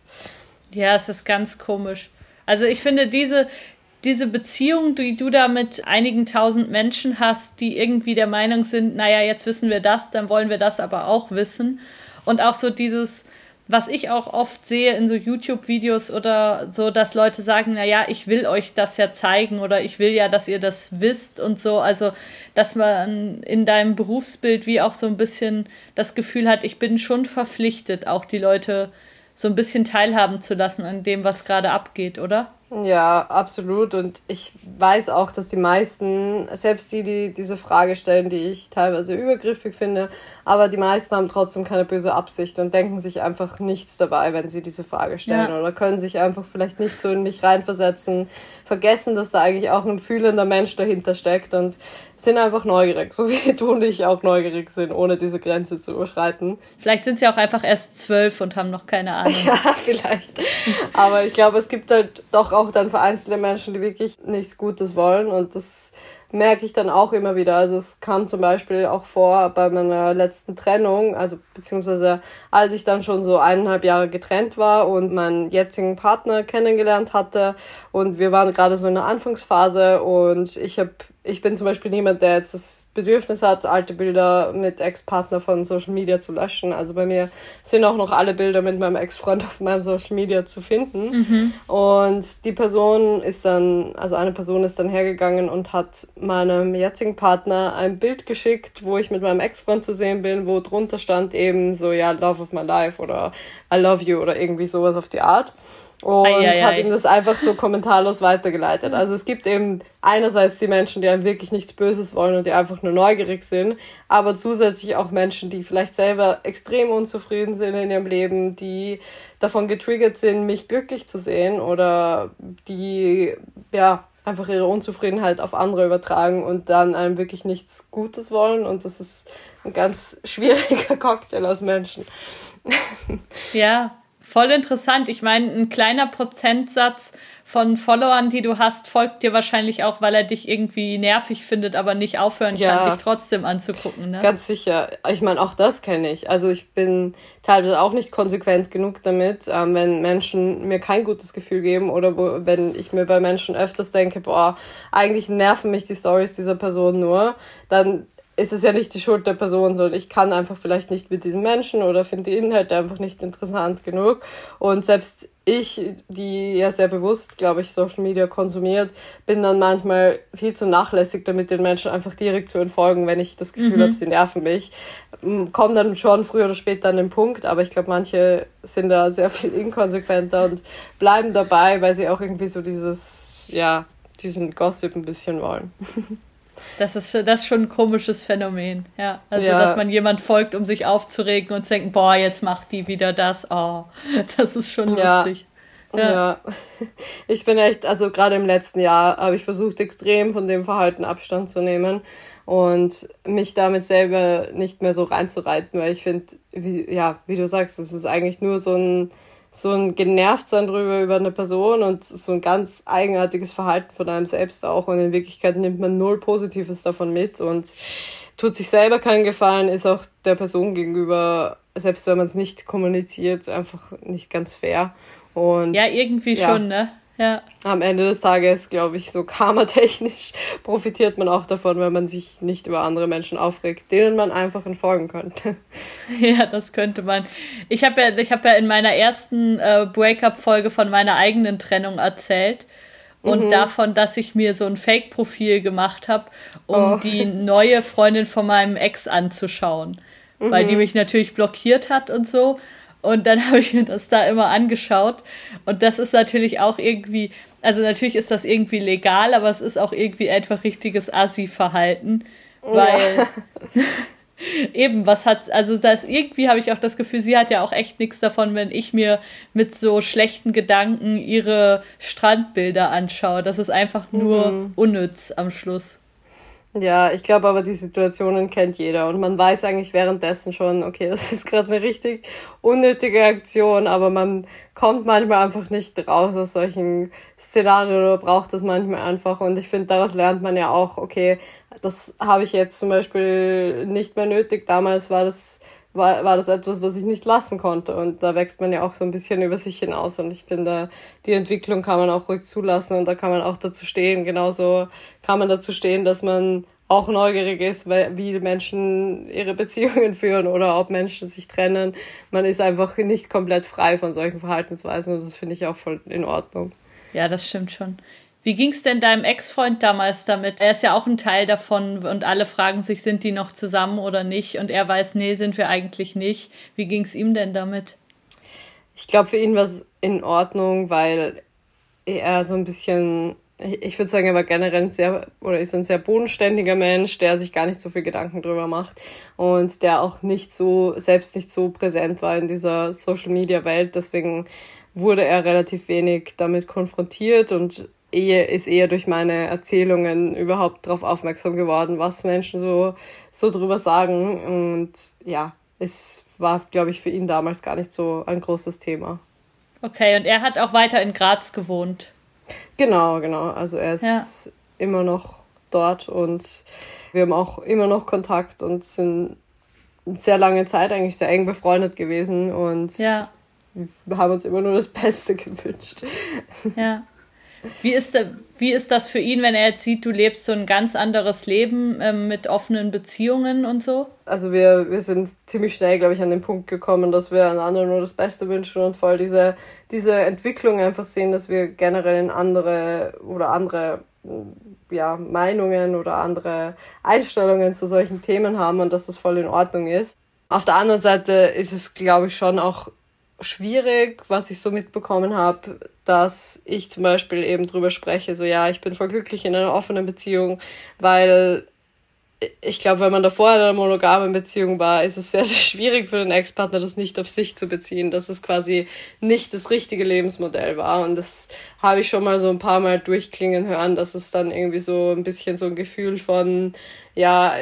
Ja, es ist ganz komisch. Also ich finde diese, diese Beziehung, die du da mit einigen tausend Menschen hast, die irgendwie der Meinung sind, naja, jetzt wissen wir das, dann wollen wir das aber auch wissen. Und auch so dieses, was ich auch oft sehe in so YouTube-Videos oder so, dass Leute sagen, naja, ich will euch das ja zeigen oder ich will ja, dass ihr das wisst und so. Also, dass man in deinem Berufsbild wie auch so ein bisschen das Gefühl hat, ich bin schon verpflichtet, auch die Leute so ein bisschen teilhaben zu lassen an dem, was gerade abgeht, oder? Ja, absolut. Und ich weiß auch, dass die meisten, selbst die, die diese Frage stellen, die ich teilweise übergriffig finde, aber die meisten haben trotzdem keine böse Absicht und denken sich einfach nichts dabei, wenn sie diese Frage stellen ja. oder können sich einfach vielleicht nicht so in mich reinversetzen, vergessen, dass da eigentlich auch ein fühlender Mensch dahinter steckt und sind einfach neugierig, so wie du und ich auch neugierig sind, ohne diese Grenze zu überschreiten. Vielleicht sind sie auch einfach erst zwölf und haben noch keine Ahnung. Ja, vielleicht. Aber ich glaube, es gibt halt doch auch dann vereinzelte Menschen, die wirklich nichts Gutes wollen und das merke ich dann auch immer wieder. Also es kam zum Beispiel auch vor bei meiner letzten Trennung, also beziehungsweise als ich dann schon so eineinhalb Jahre getrennt war und meinen jetzigen Partner kennengelernt hatte und wir waren gerade so in der Anfangsphase und ich habe ich bin zum Beispiel niemand, der jetzt das Bedürfnis hat, alte Bilder mit Ex-Partner von Social Media zu löschen. Also bei mir sind auch noch alle Bilder mit meinem Ex-Freund auf meinem Social Media zu finden. Mhm. Und die Person ist dann, also eine Person ist dann hergegangen und hat meinem jetzigen Partner ein Bild geschickt, wo ich mit meinem Ex-Freund zu sehen bin, wo drunter stand eben so, ja, Love of my life oder I love you oder irgendwie sowas auf die Art und Eieiei. hat ihm das einfach so kommentarlos weitergeleitet. Also es gibt eben einerseits die Menschen, die einem wirklich nichts Böses wollen und die einfach nur neugierig sind, aber zusätzlich auch Menschen, die vielleicht selber extrem unzufrieden sind in ihrem Leben, die davon getriggert sind, mich glücklich zu sehen oder die ja einfach ihre Unzufriedenheit auf andere übertragen und dann einem wirklich nichts Gutes wollen und das ist ein ganz schwieriger Cocktail aus Menschen. Ja, Voll interessant. Ich meine, ein kleiner Prozentsatz von Followern, die du hast, folgt dir wahrscheinlich auch, weil er dich irgendwie nervig findet, aber nicht aufhören ja, kann, dich trotzdem anzugucken. Ne? Ganz sicher. Ich meine, auch das kenne ich. Also ich bin teilweise auch nicht konsequent genug damit, ähm, wenn Menschen mir kein gutes Gefühl geben oder wo, wenn ich mir bei Menschen öfters denke, boah, eigentlich nerven mich die Stories dieser Person nur, dann ist es ja nicht die Schuld der Person, sondern ich kann einfach vielleicht nicht mit diesem Menschen oder finde die Inhalte einfach nicht interessant genug. Und selbst ich, die ja sehr bewusst, glaube ich, Social Media konsumiert, bin dann manchmal viel zu nachlässig, damit den Menschen einfach direkt zu entfolgen, wenn ich das Gefühl mhm. habe, sie nerven mich. Kommen dann schon früher oder später an den Punkt, aber ich glaube, manche sind da sehr viel inkonsequenter und bleiben dabei, weil sie auch irgendwie so dieses, ja, diesen Gossip ein bisschen wollen. Das ist, das ist schon ein komisches Phänomen. Ja, also ja. dass man jemand folgt, um sich aufzuregen und zu denken, boah, jetzt macht die wieder das. Oh, das ist schon ja. lustig. Ja. ja. Ich bin echt, also gerade im letzten Jahr habe ich versucht, extrem von dem Verhalten Abstand zu nehmen und mich damit selber nicht mehr so reinzureiten, weil ich finde, wie, ja, wie du sagst, es ist eigentlich nur so ein so ein Genervtsein drüber über eine Person und so ein ganz eigenartiges Verhalten von einem selbst auch. Und in Wirklichkeit nimmt man null Positives davon mit und tut sich selber keinen Gefallen, ist auch der Person gegenüber, selbst wenn man es nicht kommuniziert, einfach nicht ganz fair. Und, ja, irgendwie ja. schon, ne? Ja. Am Ende des Tages, glaube ich, so karmatechnisch profitiert man auch davon, wenn man sich nicht über andere Menschen aufregt, denen man einfach entfolgen könnte. Ja, das könnte man. Ich habe ja, ich hab ja in meiner ersten äh, Breakup-Folge von meiner eigenen Trennung erzählt und mhm. davon, dass ich mir so ein Fake-Profil gemacht habe, um oh. die neue Freundin von meinem Ex anzuschauen. Mhm. Weil die mhm. mich natürlich blockiert hat und so. Und dann habe ich mir das da immer angeschaut. Und das ist natürlich auch irgendwie, also natürlich ist das irgendwie legal, aber es ist auch irgendwie einfach richtiges Assi-Verhalten. Weil ja. eben, was hat, also das irgendwie habe ich auch das Gefühl, sie hat ja auch echt nichts davon, wenn ich mir mit so schlechten Gedanken ihre Strandbilder anschaue. Das ist einfach nur mhm. unnütz am Schluss. Ja, ich glaube aber, die Situationen kennt jeder und man weiß eigentlich währenddessen schon, okay, das ist gerade eine richtig unnötige Aktion, aber man kommt manchmal einfach nicht raus aus solchen Szenarien oder braucht das manchmal einfach und ich finde, daraus lernt man ja auch, okay, das habe ich jetzt zum Beispiel nicht mehr nötig. Damals war das war, war das etwas, was ich nicht lassen konnte. Und da wächst man ja auch so ein bisschen über sich hinaus. Und ich finde, die Entwicklung kann man auch ruhig zulassen und da kann man auch dazu stehen. Genauso kann man dazu stehen, dass man auch neugierig ist, wie Menschen ihre Beziehungen führen oder ob Menschen sich trennen. Man ist einfach nicht komplett frei von solchen Verhaltensweisen und das finde ich auch voll in Ordnung. Ja, das stimmt schon. Wie ging es denn deinem Ex-Freund damals damit? Er ist ja auch ein Teil davon und alle fragen sich, sind die noch zusammen oder nicht? Und er weiß, nee, sind wir eigentlich nicht. Wie ging es ihm denn damit? Ich glaube, für ihn war es in Ordnung, weil er so ein bisschen, ich würde sagen, er war generell ein sehr, oder ist ein sehr bodenständiger Mensch, der sich gar nicht so viel Gedanken drüber macht und der auch nicht so, selbst nicht so präsent war in dieser Social-Media-Welt. Deswegen wurde er relativ wenig damit konfrontiert und eher, ist eher durch meine Erzählungen überhaupt darauf aufmerksam geworden, was Menschen so, so drüber sagen. Und ja, es war, glaube ich, für ihn damals gar nicht so ein großes Thema. Okay, und er hat auch weiter in Graz gewohnt. Genau, genau. Also er ist ja. immer noch dort und wir haben auch immer noch Kontakt und sind sehr lange Zeit eigentlich sehr eng befreundet gewesen und ja. wir haben uns immer nur das Beste gewünscht. Ja. Wie ist, wie ist das für ihn, wenn er jetzt sieht, du lebst so ein ganz anderes Leben ähm, mit offenen Beziehungen und so? Also wir, wir sind ziemlich schnell, glaube ich, an den Punkt gekommen, dass wir einander nur das Beste wünschen und voll diese, diese Entwicklung einfach sehen, dass wir generell in andere oder andere ja, Meinungen oder andere Einstellungen zu solchen Themen haben und dass das voll in Ordnung ist. Auf der anderen Seite ist es, glaube ich, schon auch schwierig, was ich so mitbekommen habe, dass ich zum Beispiel eben drüber spreche, so ja, ich bin voll glücklich in einer offenen Beziehung, weil ich glaube, wenn man davor in einer monogamen Beziehung war, ist es sehr, sehr schwierig für den Ex-Partner, das nicht auf sich zu beziehen, dass es quasi nicht das richtige Lebensmodell war. Und das habe ich schon mal so ein paar Mal durchklingen hören, dass es dann irgendwie so ein bisschen so ein Gefühl von, ja,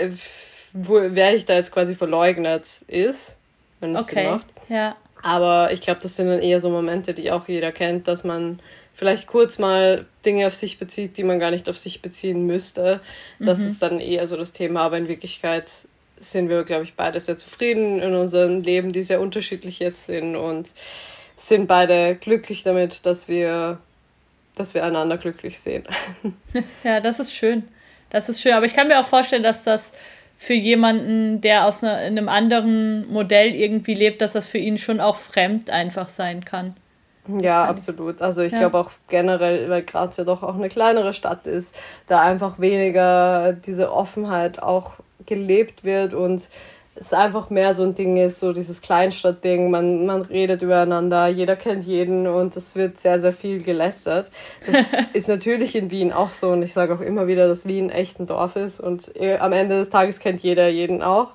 wo, wer ich da jetzt quasi verleugnet ist, wenn es okay. Macht. Ja. Aber ich glaube, das sind dann eher so Momente, die auch jeder kennt, dass man vielleicht kurz mal Dinge auf sich bezieht, die man gar nicht auf sich beziehen müsste. Das mhm. ist dann eher so das Thema. Aber in Wirklichkeit sind wir, glaube ich, beide sehr zufrieden in unserem Leben, die sehr unterschiedlich jetzt sind und sind beide glücklich damit, dass wir, dass wir einander glücklich sehen. Ja, das ist schön. Das ist schön. Aber ich kann mir auch vorstellen, dass das für jemanden, der aus in einem anderen Modell irgendwie lebt, dass das für ihn schon auch fremd einfach sein kann. Ja, absolut. Also ich ja. glaube auch generell, weil Graz ja doch auch eine kleinere Stadt ist, da einfach weniger diese Offenheit auch gelebt wird und es einfach mehr so ein Ding ist, so dieses Kleinstadtding, man, man redet übereinander, jeder kennt jeden und es wird sehr, sehr viel gelästert. Das ist natürlich in Wien auch so und ich sage auch immer wieder, dass Wien echt ein Dorf ist und äh, am Ende des Tages kennt jeder jeden auch.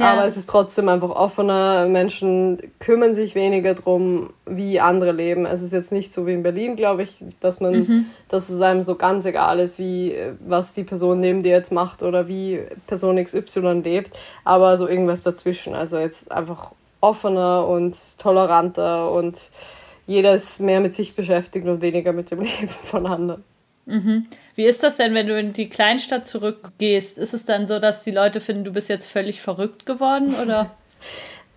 Ja. Aber es ist trotzdem einfach offener. Menschen kümmern sich weniger drum, wie andere leben. Es ist jetzt nicht so wie in Berlin, glaube ich, dass man, mhm. dass es einem so ganz egal ist, wie was die Person neben dir jetzt macht oder wie Person XY lebt. Aber so irgendwas dazwischen. Also jetzt einfach offener und toleranter und jeder ist mehr mit sich beschäftigt und weniger mit dem Leben von anderen. Mhm. Wie ist das denn, wenn du in die Kleinstadt zurückgehst? Ist es dann so, dass die Leute finden, du bist jetzt völlig verrückt geworden oder?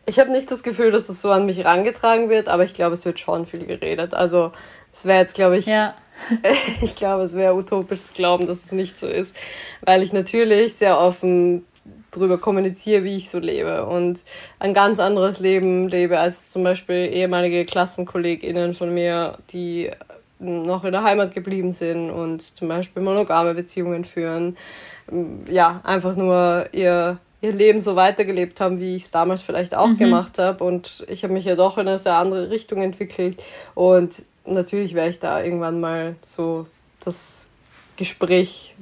Ich habe nicht das Gefühl, dass es so an mich herangetragen wird, aber ich glaube, es wird schon viel geredet. Also es wäre jetzt, glaube ich, ja. ich glaube, es wäre utopisch zu glauben, dass es nicht so ist, weil ich natürlich sehr offen darüber kommuniziere, wie ich so lebe und ein ganz anderes Leben lebe als zum Beispiel ehemalige KlassenkollegInnen von mir, die noch in der Heimat geblieben sind und zum Beispiel monogame Beziehungen führen. Ja, einfach nur ihr, ihr Leben so weitergelebt haben, wie ich es damals vielleicht auch mhm. gemacht habe. Und ich habe mich ja doch in eine sehr andere Richtung entwickelt. Und natürlich werde ich da irgendwann mal so das Gespräch,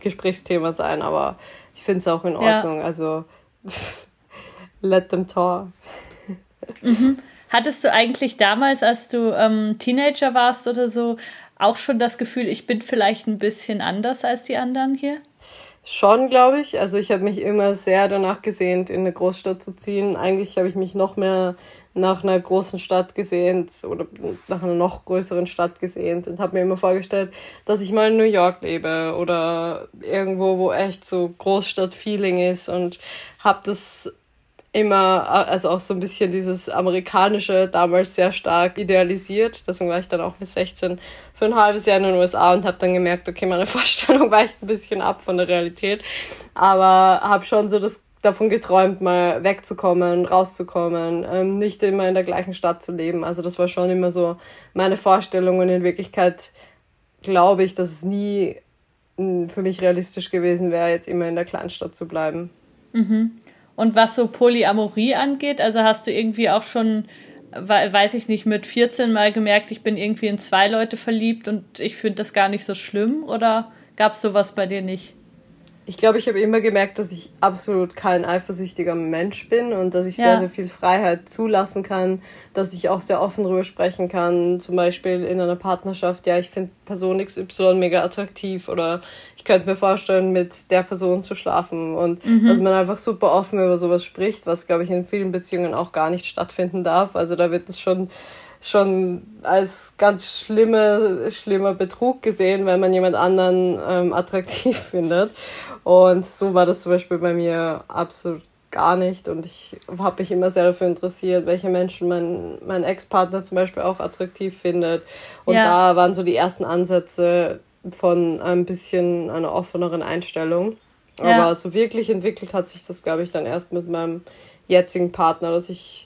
Gesprächsthema sein, aber ich finde es auch in Ordnung. Ja. Also let them talk. Mhm. Hattest du eigentlich damals, als du ähm, Teenager warst oder so, auch schon das Gefühl, ich bin vielleicht ein bisschen anders als die anderen hier? Schon, glaube ich. Also ich habe mich immer sehr danach gesehnt, in eine Großstadt zu ziehen. Eigentlich habe ich mich noch mehr nach einer großen Stadt gesehnt oder nach einer noch größeren Stadt gesehnt und habe mir immer vorgestellt, dass ich mal in New York lebe oder irgendwo, wo echt so Großstadt-Feeling ist und habe das immer, also auch so ein bisschen dieses amerikanische damals sehr stark idealisiert. Deswegen war ich dann auch mit 16 für ein halbes Jahr in den USA und habe dann gemerkt, okay, meine Vorstellung weicht ein bisschen ab von der Realität. Aber habe schon so das davon geträumt, mal wegzukommen, rauszukommen, ähm, nicht immer in der gleichen Stadt zu leben. Also das war schon immer so meine Vorstellung und in Wirklichkeit glaube ich, dass es nie hm, für mich realistisch gewesen wäre, jetzt immer in der Kleinstadt zu bleiben. Mhm. Und was so Polyamorie angeht, also hast du irgendwie auch schon, weiß ich nicht, mit 14 mal gemerkt, ich bin irgendwie in zwei Leute verliebt und ich finde das gar nicht so schlimm? Oder gab es sowas bei dir nicht? Ich glaube, ich habe immer gemerkt, dass ich absolut kein eifersüchtiger Mensch bin und dass ich ja. sehr, sehr viel Freiheit zulassen kann, dass ich auch sehr offen darüber sprechen kann. Zum Beispiel in einer Partnerschaft, ja, ich finde Person XY mega attraktiv oder ich könnte mir vorstellen, mit der Person zu schlafen und mhm. dass man einfach super offen über sowas spricht, was, glaube ich, in vielen Beziehungen auch gar nicht stattfinden darf. Also da wird es schon schon als ganz schlimme, schlimmer Betrug gesehen, wenn man jemand anderen ähm, attraktiv findet. Und so war das zum Beispiel bei mir absolut gar nicht. Und ich habe mich immer sehr dafür interessiert, welche Menschen mein, mein Ex-Partner zum Beispiel auch attraktiv findet. Und ja. da waren so die ersten Ansätze von ein bisschen einer offeneren Einstellung. Ja. Aber so wirklich entwickelt hat sich das, glaube ich, dann erst mit meinem jetzigen Partner, dass ich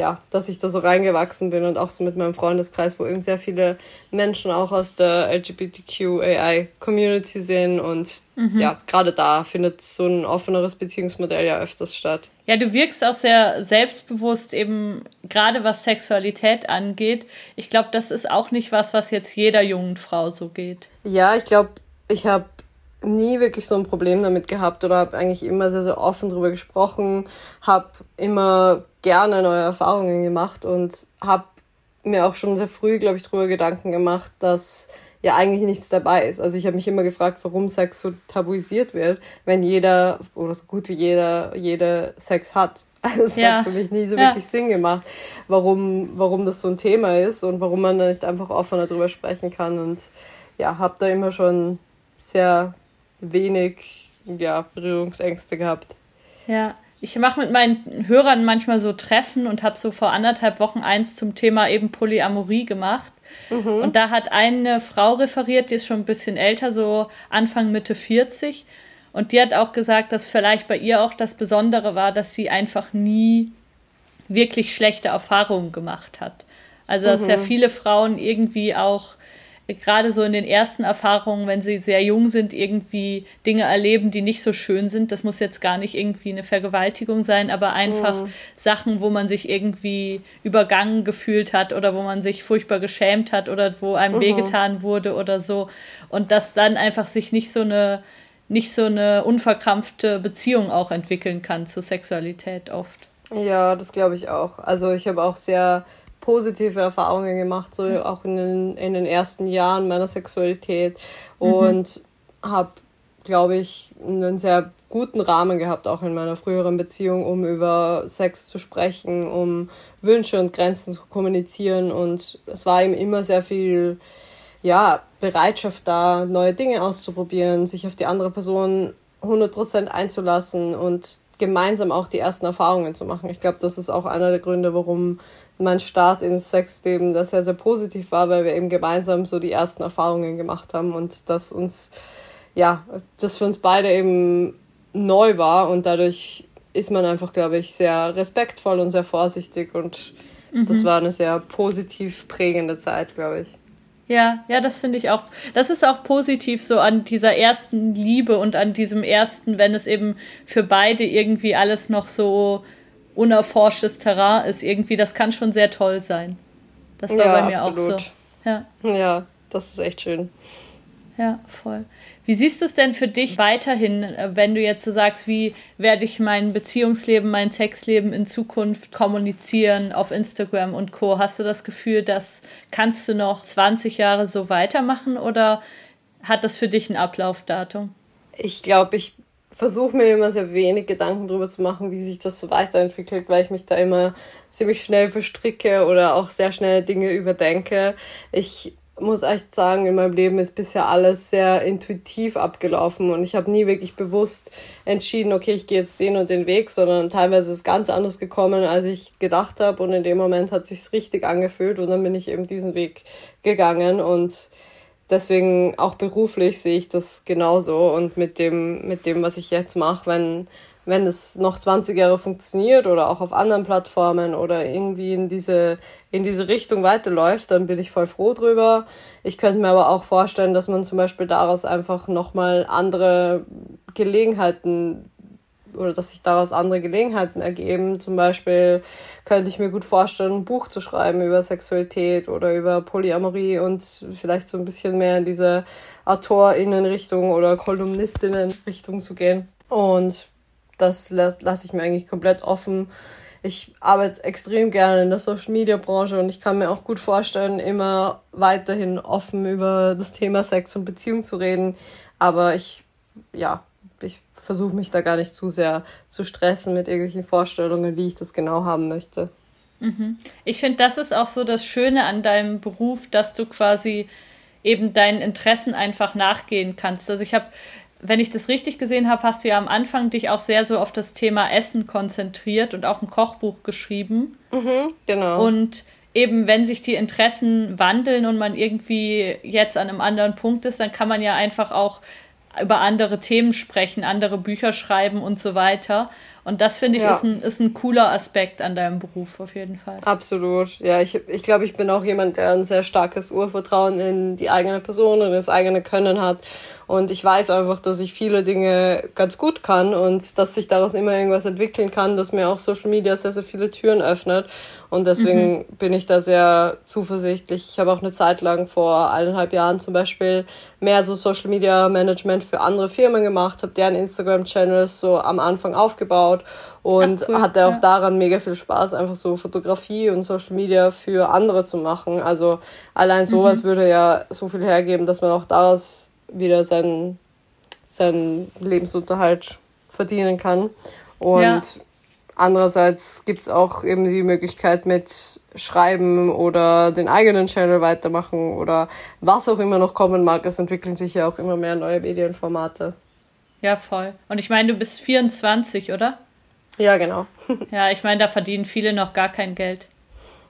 ja, dass ich da so reingewachsen bin und auch so mit meinem Freundeskreis, wo eben sehr viele Menschen auch aus der LGBTQAI-Community sind und mhm. ja, gerade da findet so ein offeneres Beziehungsmodell ja öfters statt. Ja, du wirkst auch sehr selbstbewusst eben gerade was Sexualität angeht. Ich glaube, das ist auch nicht was, was jetzt jeder jungen Frau so geht. Ja, ich glaube, ich habe nie wirklich so ein Problem damit gehabt oder habe eigentlich immer sehr, sehr offen darüber gesprochen, habe immer gerne neue Erfahrungen gemacht und habe mir auch schon sehr früh, glaube ich, darüber Gedanken gemacht, dass ja eigentlich nichts dabei ist. Also ich habe mich immer gefragt, warum Sex so tabuisiert wird, wenn jeder oder so gut wie jeder jede Sex hat. Also es ja. hat für mich nie so ja. wirklich Sinn gemacht, warum, warum das so ein Thema ist und warum man da nicht einfach offener darüber sprechen kann. Und ja, habe da immer schon sehr wenig ja, Berührungsängste gehabt. Ja, ich mache mit meinen Hörern manchmal so Treffen und habe so vor anderthalb Wochen eins zum Thema eben Polyamorie gemacht. Mhm. Und da hat eine Frau referiert, die ist schon ein bisschen älter, so Anfang, Mitte 40. Und die hat auch gesagt, dass vielleicht bei ihr auch das Besondere war, dass sie einfach nie wirklich schlechte Erfahrungen gemacht hat. Also, dass mhm. ja viele Frauen irgendwie auch gerade so in den ersten Erfahrungen, wenn sie sehr jung sind, irgendwie Dinge erleben, die nicht so schön sind. Das muss jetzt gar nicht irgendwie eine Vergewaltigung sein, aber einfach mhm. Sachen, wo man sich irgendwie übergangen gefühlt hat oder wo man sich furchtbar geschämt hat oder wo einem mhm. wehgetan wurde oder so. Und dass dann einfach sich nicht so eine nicht so eine unverkrampfte Beziehung auch entwickeln kann zur Sexualität oft. Ja, das glaube ich auch. Also ich habe auch sehr positive Erfahrungen gemacht, so auch in den, in den ersten Jahren meiner Sexualität und mhm. habe, glaube ich, einen sehr guten Rahmen gehabt, auch in meiner früheren Beziehung, um über Sex zu sprechen, um Wünsche und Grenzen zu kommunizieren und es war ihm immer sehr viel, ja, Bereitschaft da, neue Dinge auszuprobieren, sich auf die andere Person 100% einzulassen und gemeinsam auch die ersten Erfahrungen zu machen. Ich glaube, das ist auch einer der Gründe, warum mein Start ins Sexleben das sehr, sehr positiv war, weil wir eben gemeinsam so die ersten Erfahrungen gemacht haben und das uns, ja, das für uns beide eben neu war und dadurch ist man einfach, glaube ich, sehr respektvoll und sehr vorsichtig und mhm. das war eine sehr positiv prägende Zeit, glaube ich. Ja, ja, das finde ich auch. Das ist auch positiv so an dieser ersten Liebe und an diesem ersten, wenn es eben für beide irgendwie alles noch so unerforschtes Terrain ist irgendwie, das kann schon sehr toll sein. Das war ja, bei mir absolut. auch so. Ja. ja, das ist echt schön. Ja, voll. Wie siehst du es denn für dich weiterhin, äh, wenn du jetzt so sagst, wie werde ich mein Beziehungsleben, mein Sexleben in Zukunft kommunizieren auf Instagram und Co? Hast du das Gefühl, das kannst du noch 20 Jahre so weitermachen oder hat das für dich ein Ablaufdatum? ich glaube, ich versuche mir immer sehr wenig Gedanken darüber zu machen, wie sich das so weiterentwickelt, weil ich mich da immer ziemlich schnell verstricke oder auch sehr schnell Dinge überdenke. Ich muss echt sagen, in meinem Leben ist bisher alles sehr intuitiv abgelaufen und ich habe nie wirklich bewusst entschieden, okay, ich gehe jetzt den und den Weg, sondern teilweise ist es ganz anders gekommen, als ich gedacht habe und in dem Moment hat sich's richtig angefühlt und dann bin ich eben diesen Weg gegangen und deswegen auch beruflich sehe ich das genauso und mit dem, mit dem, was ich jetzt mache, wenn, wenn es noch 20 Jahre funktioniert oder auch auf anderen Plattformen oder irgendwie in diese, in diese Richtung weiterläuft, dann bin ich voll froh drüber. Ich könnte mir aber auch vorstellen, dass man zum Beispiel daraus einfach nochmal andere Gelegenheiten oder dass sich daraus andere Gelegenheiten ergeben. Zum Beispiel könnte ich mir gut vorstellen, ein Buch zu schreiben über Sexualität oder über Polyamorie und vielleicht so ein bisschen mehr in diese AutorInnen-Richtung oder KolumnistInnen-Richtung zu gehen. Und das lasse lass ich mir eigentlich komplett offen. Ich arbeite extrem gerne in der Social Media Branche und ich kann mir auch gut vorstellen, immer weiterhin offen über das Thema Sex und Beziehung zu reden. Aber ich, ja, versuche mich da gar nicht zu sehr zu stressen mit irgendwelchen Vorstellungen, wie ich das genau haben möchte. Mhm. Ich finde, das ist auch so das Schöne an deinem Beruf, dass du quasi eben deinen Interessen einfach nachgehen kannst. Also ich habe, wenn ich das richtig gesehen habe, hast du ja am Anfang dich auch sehr so auf das Thema Essen konzentriert und auch ein Kochbuch geschrieben. Mhm, genau. Und eben, wenn sich die Interessen wandeln und man irgendwie jetzt an einem anderen Punkt ist, dann kann man ja einfach auch über andere Themen sprechen, andere Bücher schreiben und so weiter. Und das finde ich ja. ist, ein, ist ein cooler Aspekt an deinem Beruf auf jeden Fall. Absolut. Ja, ich, ich glaube, ich bin auch jemand, der ein sehr starkes Urvertrauen in die eigene Person und ins eigene Können hat. Und ich weiß einfach, dass ich viele Dinge ganz gut kann und dass sich daraus immer irgendwas entwickeln kann, dass mir auch Social Media sehr, sehr viele Türen öffnet. Und deswegen mhm. bin ich da sehr zuversichtlich. Ich habe auch eine Zeit lang vor eineinhalb Jahren zum Beispiel mehr so Social Media Management für andere Firmen gemacht, habe deren Instagram-Channels so am Anfang aufgebaut und Ach, cool. hatte auch ja. daran mega viel Spaß, einfach so Fotografie und Social Media für andere zu machen. Also allein sowas mhm. würde ja so viel hergeben, dass man auch daraus wieder seinen, seinen Lebensunterhalt verdienen kann. Und ja. andererseits gibt es auch eben die Möglichkeit mit Schreiben oder den eigenen Channel weitermachen oder was auch immer noch kommen mag. Es entwickeln sich ja auch immer mehr neue Medienformate. Ja, voll. Und ich meine, du bist 24, oder? Ja, genau. ja, ich meine, da verdienen viele noch gar kein Geld.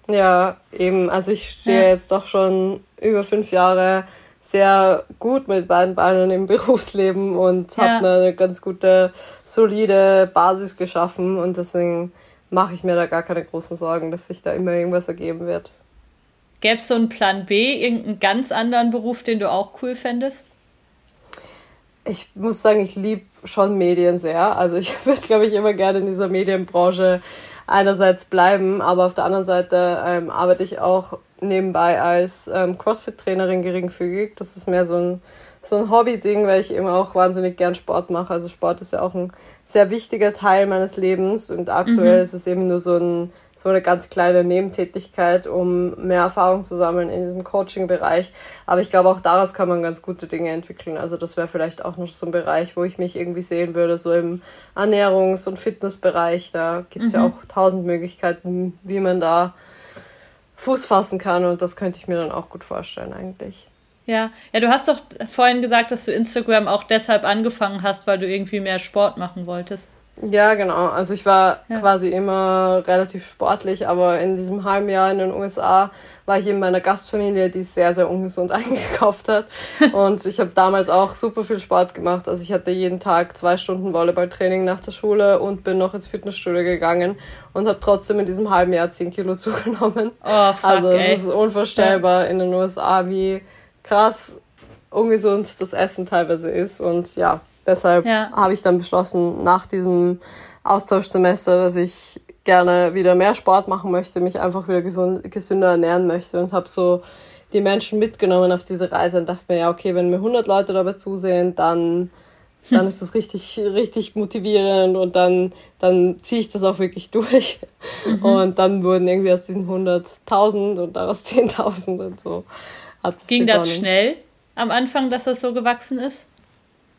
Ja, eben. Also ich stehe ja. jetzt doch schon über fünf Jahre sehr gut mit beiden Beinen im Berufsleben und ja. habe eine ganz gute, solide Basis geschaffen und deswegen mache ich mir da gar keine großen Sorgen, dass sich da immer irgendwas ergeben wird. Gäbe es so einen Plan B, irgendeinen ganz anderen Beruf, den du auch cool fändest? Ich muss sagen, ich liebe schon Medien sehr. Also ich würde, glaube ich, immer gerne in dieser Medienbranche einerseits bleiben, aber auf der anderen Seite ähm, arbeite ich auch nebenbei als ähm, CrossFit-Trainerin geringfügig. Das ist mehr so ein, so ein Hobby-Ding, weil ich eben auch wahnsinnig gern Sport mache. Also Sport ist ja auch ein sehr wichtiger Teil meines Lebens und aktuell mhm. ist es eben nur so, ein, so eine ganz kleine Nebentätigkeit, um mehr Erfahrung zu sammeln in diesem Coaching-Bereich. Aber ich glaube, auch daraus kann man ganz gute Dinge entwickeln. Also das wäre vielleicht auch noch so ein Bereich, wo ich mich irgendwie sehen würde, so im Ernährungs- und Fitnessbereich. Da gibt es mhm. ja auch tausend Möglichkeiten, wie man da Fuß fassen kann und das könnte ich mir dann auch gut vorstellen eigentlich. Ja, ja, du hast doch vorhin gesagt, dass du Instagram auch deshalb angefangen hast, weil du irgendwie mehr Sport machen wolltest. Ja, genau. Also ich war ja. quasi immer relativ sportlich, aber in diesem halben Jahr in den USA war ich in meiner Gastfamilie, die sehr, sehr ungesund eingekauft hat. Und ich habe damals auch super viel Sport gemacht. Also ich hatte jeden Tag zwei Stunden Volleyballtraining nach der Schule und bin noch ins Fitnessstudio gegangen und habe trotzdem in diesem halben Jahr 10 Kilo zugenommen. Oh, fuck, also das ist unvorstellbar ja. in den USA, wie krass ungesund das Essen teilweise ist. Und ja, Deshalb ja. habe ich dann beschlossen, nach diesem Austauschsemester, dass ich gerne wieder mehr Sport machen möchte, mich einfach wieder gesund, gesünder ernähren möchte und habe so die Menschen mitgenommen auf diese Reise und dachte mir, ja, okay, wenn mir 100 Leute dabei zusehen, dann, dann ist das richtig, richtig motivierend und dann, dann ziehe ich das auch wirklich durch. Mhm. Und dann wurden irgendwie aus diesen 100.000 und daraus 10.000 und so. Ging begonnen. das schnell am Anfang, dass das so gewachsen ist?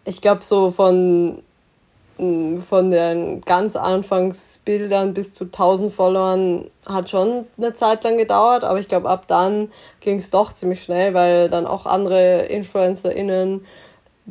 Ich glaube, so von, von den ganz Anfangsbildern bis zu 1000 Followern hat schon eine Zeit lang gedauert, aber ich glaube, ab dann ging es doch ziemlich schnell, weil dann auch andere InfluencerInnen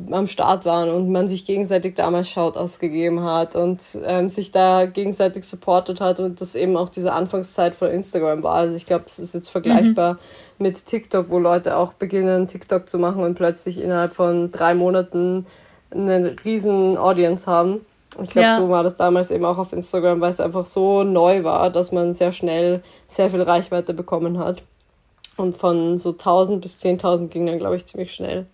am Start waren und man sich gegenseitig damals Shout ausgegeben hat und ähm, sich da gegenseitig supportet hat und das eben auch diese Anfangszeit von Instagram war. Also ich glaube, das ist jetzt vergleichbar mhm. mit TikTok, wo Leute auch beginnen, TikTok zu machen und plötzlich innerhalb von drei Monaten eine riesen Audience haben. Ich glaube, ja. so war das damals eben auch auf Instagram, weil es einfach so neu war, dass man sehr schnell sehr viel Reichweite bekommen hat. Und von so 1000 bis 10.000 ging dann, glaube ich, ziemlich schnell.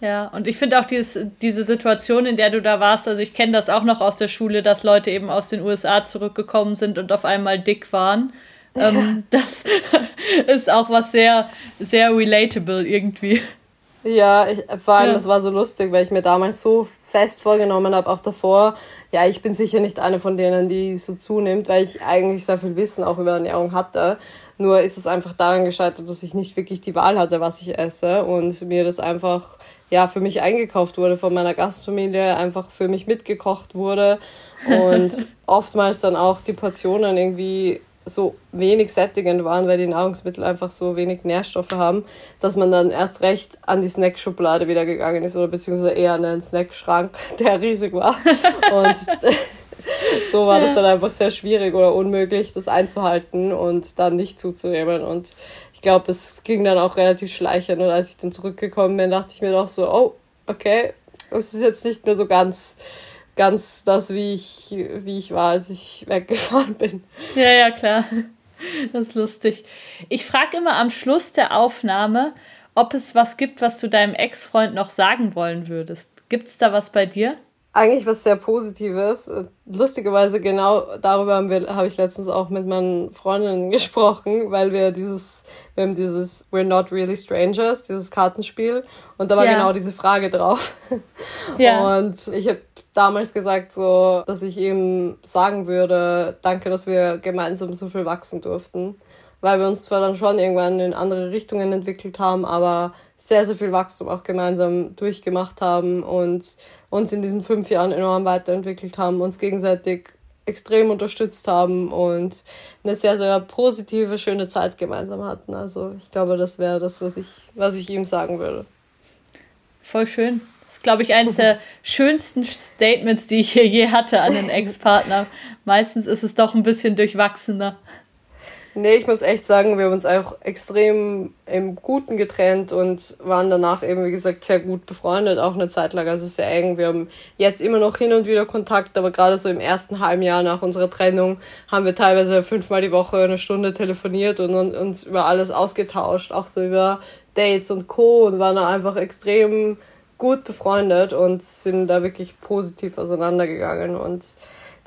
Ja, und ich finde auch dieses, diese Situation, in der du da warst, also ich kenne das auch noch aus der Schule, dass Leute eben aus den USA zurückgekommen sind und auf einmal dick waren. Ähm, das ist auch was sehr, sehr relatable irgendwie. Ja, ich, vor allem, ja. das war so lustig, weil ich mir damals so fest vorgenommen habe, auch davor, ja, ich bin sicher nicht eine von denen, die so zunimmt, weil ich eigentlich sehr viel Wissen auch über Ernährung hatte. Nur ist es einfach daran gescheitert, dass ich nicht wirklich die Wahl hatte, was ich esse und mir das einfach ja für mich eingekauft wurde von meiner Gastfamilie, einfach für mich mitgekocht wurde und oftmals dann auch die Portionen irgendwie so wenig sättigend waren, weil die Nahrungsmittel einfach so wenig Nährstoffe haben, dass man dann erst recht an die Snackschublade wieder gegangen ist oder beziehungsweise eher an den Snackschrank, der riesig war. Und so war das dann einfach sehr schwierig oder unmöglich, das einzuhalten und dann nicht zuzunehmen. Und ich glaube, es ging dann auch relativ schleichend. Und als ich dann zurückgekommen bin, dachte ich mir doch so, oh, okay, es ist jetzt nicht mehr so ganz, ganz das, wie ich, wie ich war, als ich weggefahren bin. Ja, ja, klar. Das ist lustig. Ich frage immer am Schluss der Aufnahme, ob es was gibt, was du deinem Ex-Freund noch sagen wollen würdest. Gibt es da was bei dir? Eigentlich was sehr Positives. Lustigerweise genau darüber haben wir, habe ich letztens auch mit meinen Freundinnen gesprochen, weil wir dieses, wir haben dieses We're Not Really Strangers, dieses Kartenspiel, und da war ja. genau diese Frage drauf. Ja. Und ich habe damals gesagt, so, dass ich ihm sagen würde, danke, dass wir gemeinsam so viel wachsen durften weil wir uns zwar dann schon irgendwann in andere Richtungen entwickelt haben, aber sehr, sehr viel Wachstum auch gemeinsam durchgemacht haben und uns in diesen fünf Jahren enorm weiterentwickelt haben, uns gegenseitig extrem unterstützt haben und eine sehr, sehr positive, schöne Zeit gemeinsam hatten. Also ich glaube, das wäre das, was ich, was ich ihm sagen würde. Voll schön. Das ist, glaube ich, eines der schönsten Statements, die ich hier je hatte an den Ex-Partner. Meistens ist es doch ein bisschen durchwachsener. Nee, ich muss echt sagen, wir haben uns auch extrem im Guten getrennt und waren danach eben, wie gesagt, sehr gut befreundet, auch eine Zeit lang, also sehr eng. Wir haben jetzt immer noch hin und wieder Kontakt, aber gerade so im ersten halben Jahr nach unserer Trennung haben wir teilweise fünfmal die Woche eine Stunde telefoniert und uns über alles ausgetauscht, auch so über Dates und Co. und waren da einfach extrem gut befreundet und sind da wirklich positiv auseinandergegangen und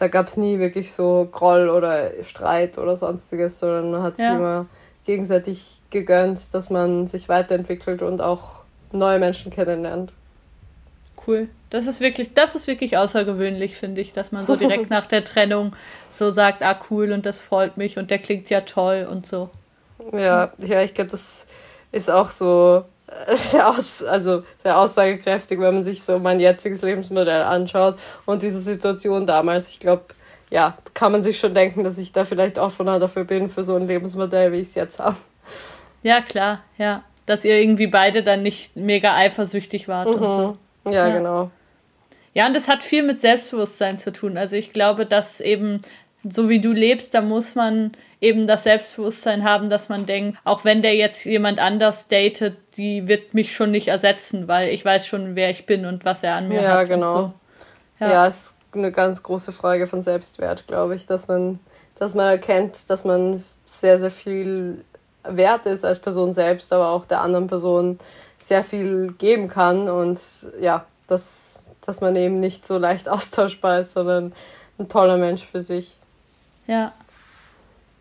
da gab es nie wirklich so Groll oder Streit oder sonstiges, sondern man hat sich ja. immer gegenseitig gegönnt, dass man sich weiterentwickelt und auch neue Menschen kennenlernt. Cool. Das ist wirklich, das ist wirklich außergewöhnlich, finde ich, dass man so direkt nach der Trennung so sagt, ah cool und das freut mich und der klingt ja toll und so. Ja, ja, ich glaube, das ist auch so aus, also sehr aussagekräftig, wenn man sich so mein jetziges Lebensmodell anschaut und diese Situation damals. Ich glaube, ja, kann man sich schon denken, dass ich da vielleicht auch von dafür bin, für so ein Lebensmodell, wie ich es jetzt habe. Ja, klar, ja. Dass ihr irgendwie beide dann nicht mega eifersüchtig wart mhm. und so. Ja, ja, genau. Ja, und das hat viel mit Selbstbewusstsein zu tun. Also ich glaube, dass eben so wie du lebst, da muss man eben das Selbstbewusstsein haben, dass man denkt, auch wenn der jetzt jemand anders datet, die wird mich schon nicht ersetzen, weil ich weiß schon, wer ich bin und was er an mir ja, hat. Genau. So. Ja, genau. Ja, ist eine ganz große Frage von Selbstwert, glaube ich, dass man, dass man erkennt, dass man sehr, sehr viel wert ist als Person selbst, aber auch der anderen Person sehr viel geben kann und ja, dass, dass man eben nicht so leicht austauschbar ist, sondern ein toller Mensch für sich. Ja.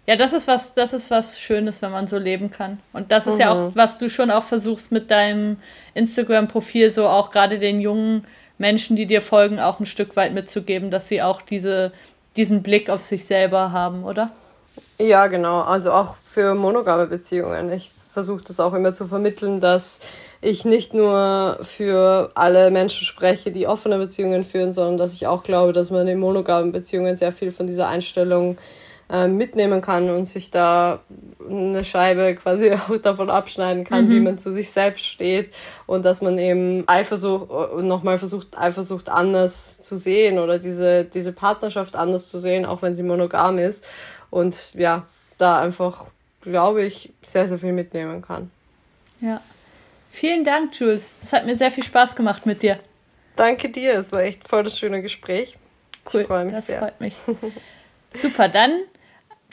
Ja, das ist was, das ist was Schönes, wenn man so leben kann. Und das ist mhm. ja auch, was du schon auch versuchst mit deinem Instagram-Profil, so auch gerade den jungen Menschen, die dir folgen, auch ein Stück weit mitzugeben, dass sie auch diese, diesen Blick auf sich selber haben, oder? Ja, genau. Also auch für monogame Beziehungen. Ich versuche das auch immer zu vermitteln, dass ich nicht nur für alle Menschen spreche, die offene Beziehungen führen, sondern dass ich auch glaube, dass man in monogamen Beziehungen sehr viel von dieser Einstellung äh, mitnehmen kann und sich da eine Scheibe quasi auch davon abschneiden kann, mhm. wie man zu sich selbst steht und dass man eben Eifersucht äh, nochmal versucht, Eifersucht anders zu sehen oder diese, diese Partnerschaft anders zu sehen, auch wenn sie monogam ist. Und ja, da einfach glaube ich, sehr, sehr viel mitnehmen kann. Ja. Vielen Dank, Jules. Es hat mir sehr viel Spaß gemacht mit dir. Danke dir. Es war echt voll das schöne Gespräch. Cool. Ich freue mich das sehr. freut mich. Super, dann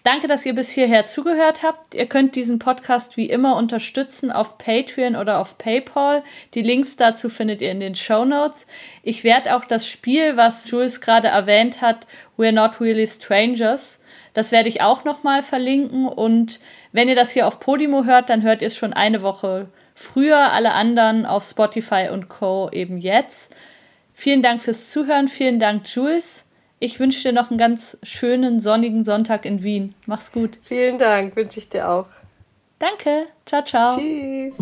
danke, dass ihr bis hierher zugehört habt. Ihr könnt diesen Podcast wie immer unterstützen auf Patreon oder auf PayPal. Die Links dazu findet ihr in den Show Notes. Ich werde auch das Spiel, was Jules gerade erwähnt hat, We're Not Really Strangers, das werde ich auch nochmal verlinken. Und wenn ihr das hier auf Podimo hört, dann hört ihr es schon eine Woche früher. Alle anderen auf Spotify und Co. eben jetzt. Vielen Dank fürs Zuhören. Vielen Dank, Jules. Ich wünsche dir noch einen ganz schönen sonnigen Sonntag in Wien. Mach's gut. Vielen Dank, wünsche ich dir auch. Danke. Ciao, ciao. Tschüss.